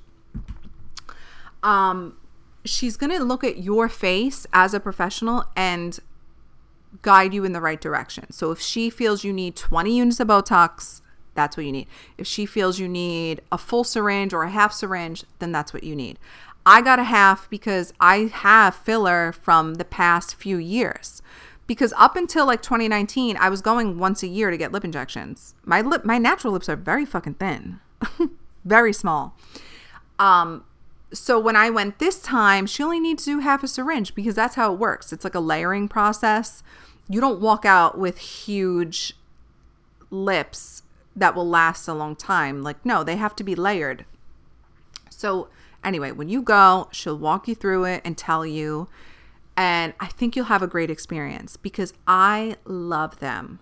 Speaker 1: Um, she's going to look at your face as a professional and guide you in the right direction. So if she feels you need 20 units of Botox, that's what you need. If she feels you need a full syringe or a half syringe, then that's what you need. I got a half because I have filler from the past few years. Because up until like 2019, I was going once a year to get lip injections. My lip my natural lips are very fucking thin. very small. Um so when I went this time, she only needs to do half a syringe because that's how it works. It's like a layering process. You don't walk out with huge lips that will last a long time. Like, no, they have to be layered. So, anyway, when you go, she'll walk you through it and tell you. And I think you'll have a great experience because I love them.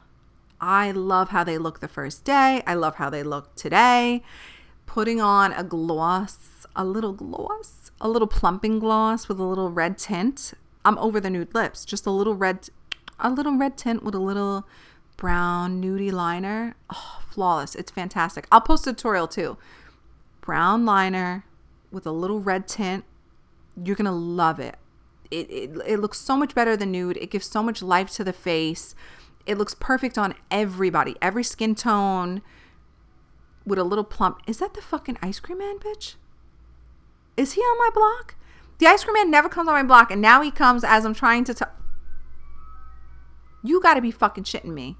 Speaker 1: I love how they look the first day. I love how they look today. Putting on a gloss a little gloss, a little plumping gloss with a little red tint. I'm over the nude lips, just a little red, a little red tint with a little brown nudie liner. Oh, flawless. It's fantastic. I'll post a tutorial too. Brown liner with a little red tint. You're going to love it. It, it. it looks so much better than nude. It gives so much life to the face. It looks perfect on everybody, every skin tone with a little plump. Is that the fucking ice cream man, bitch? Is he on my block? The ice cream man never comes on my block, and now he comes as I'm trying to tell. You gotta be fucking shitting me.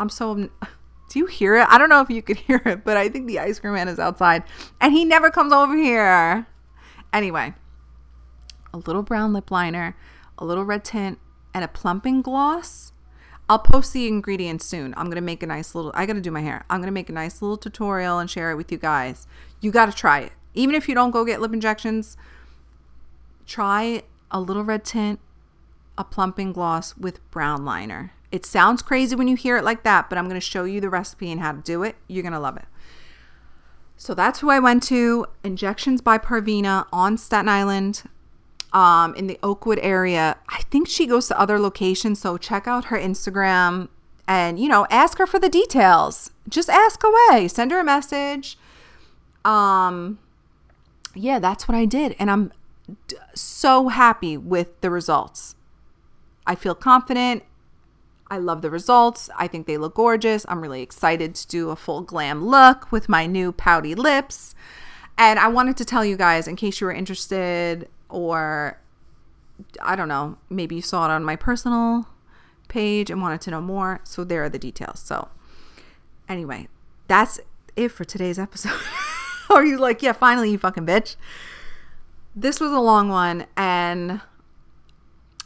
Speaker 1: I'm so. Do you hear it? I don't know if you could hear it, but I think the ice cream man is outside, and he never comes over here. Anyway, a little brown lip liner, a little red tint, and a plumping gloss I'll post the ingredients soon. I'm going to make a nice little, I got to do my hair. I'm going to make a nice little tutorial and share it with you guys. You got to try it. Even if you don't go get lip injections, try a little red tint, a plumping gloss with brown liner. It sounds crazy when you hear it like that, but I'm going to show you the recipe and how to do it. You're going to love it. So that's who I went to. Injections by Parvina on Staten Island um, in the Oakwood area. I think she goes to other locations. So check out her Instagram and, you know, ask her for the details. Just ask away. Send her a message. Um, yeah, that's what I did. And I'm d- so happy with the results. I feel confident. I love the results. I think they look gorgeous. I'm really excited to do a full glam look with my new pouty lips. And I wanted to tell you guys, in case you were interested, or I don't know, maybe you saw it on my personal page and wanted to know more. So there are the details. So anyway, that's it for today's episode. are you like, yeah, finally, you fucking bitch? this was a long one. And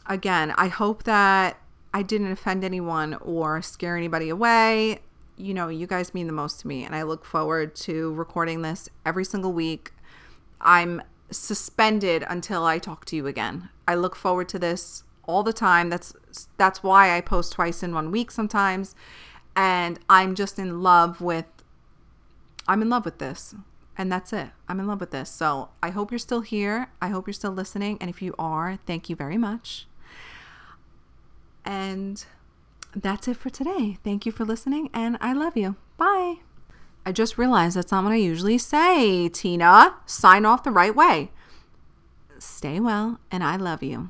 Speaker 1: again, I hope that I didn't offend anyone or scare anybody away. You know, you guys mean the most to me. And I look forward to recording this every single week. I'm suspended until I talk to you again. I look forward to this all the time. That's that's why I post twice in one week sometimes. And I'm just in love with I'm in love with this. And that's it. I'm in love with this. So I hope you're still here. I hope you're still listening. And if you are, thank you very much. And that's it for today. Thank you for listening. And I love you. Bye. I just realized that's not what I usually say. Tina, sign off the right way. Stay well, and I love you.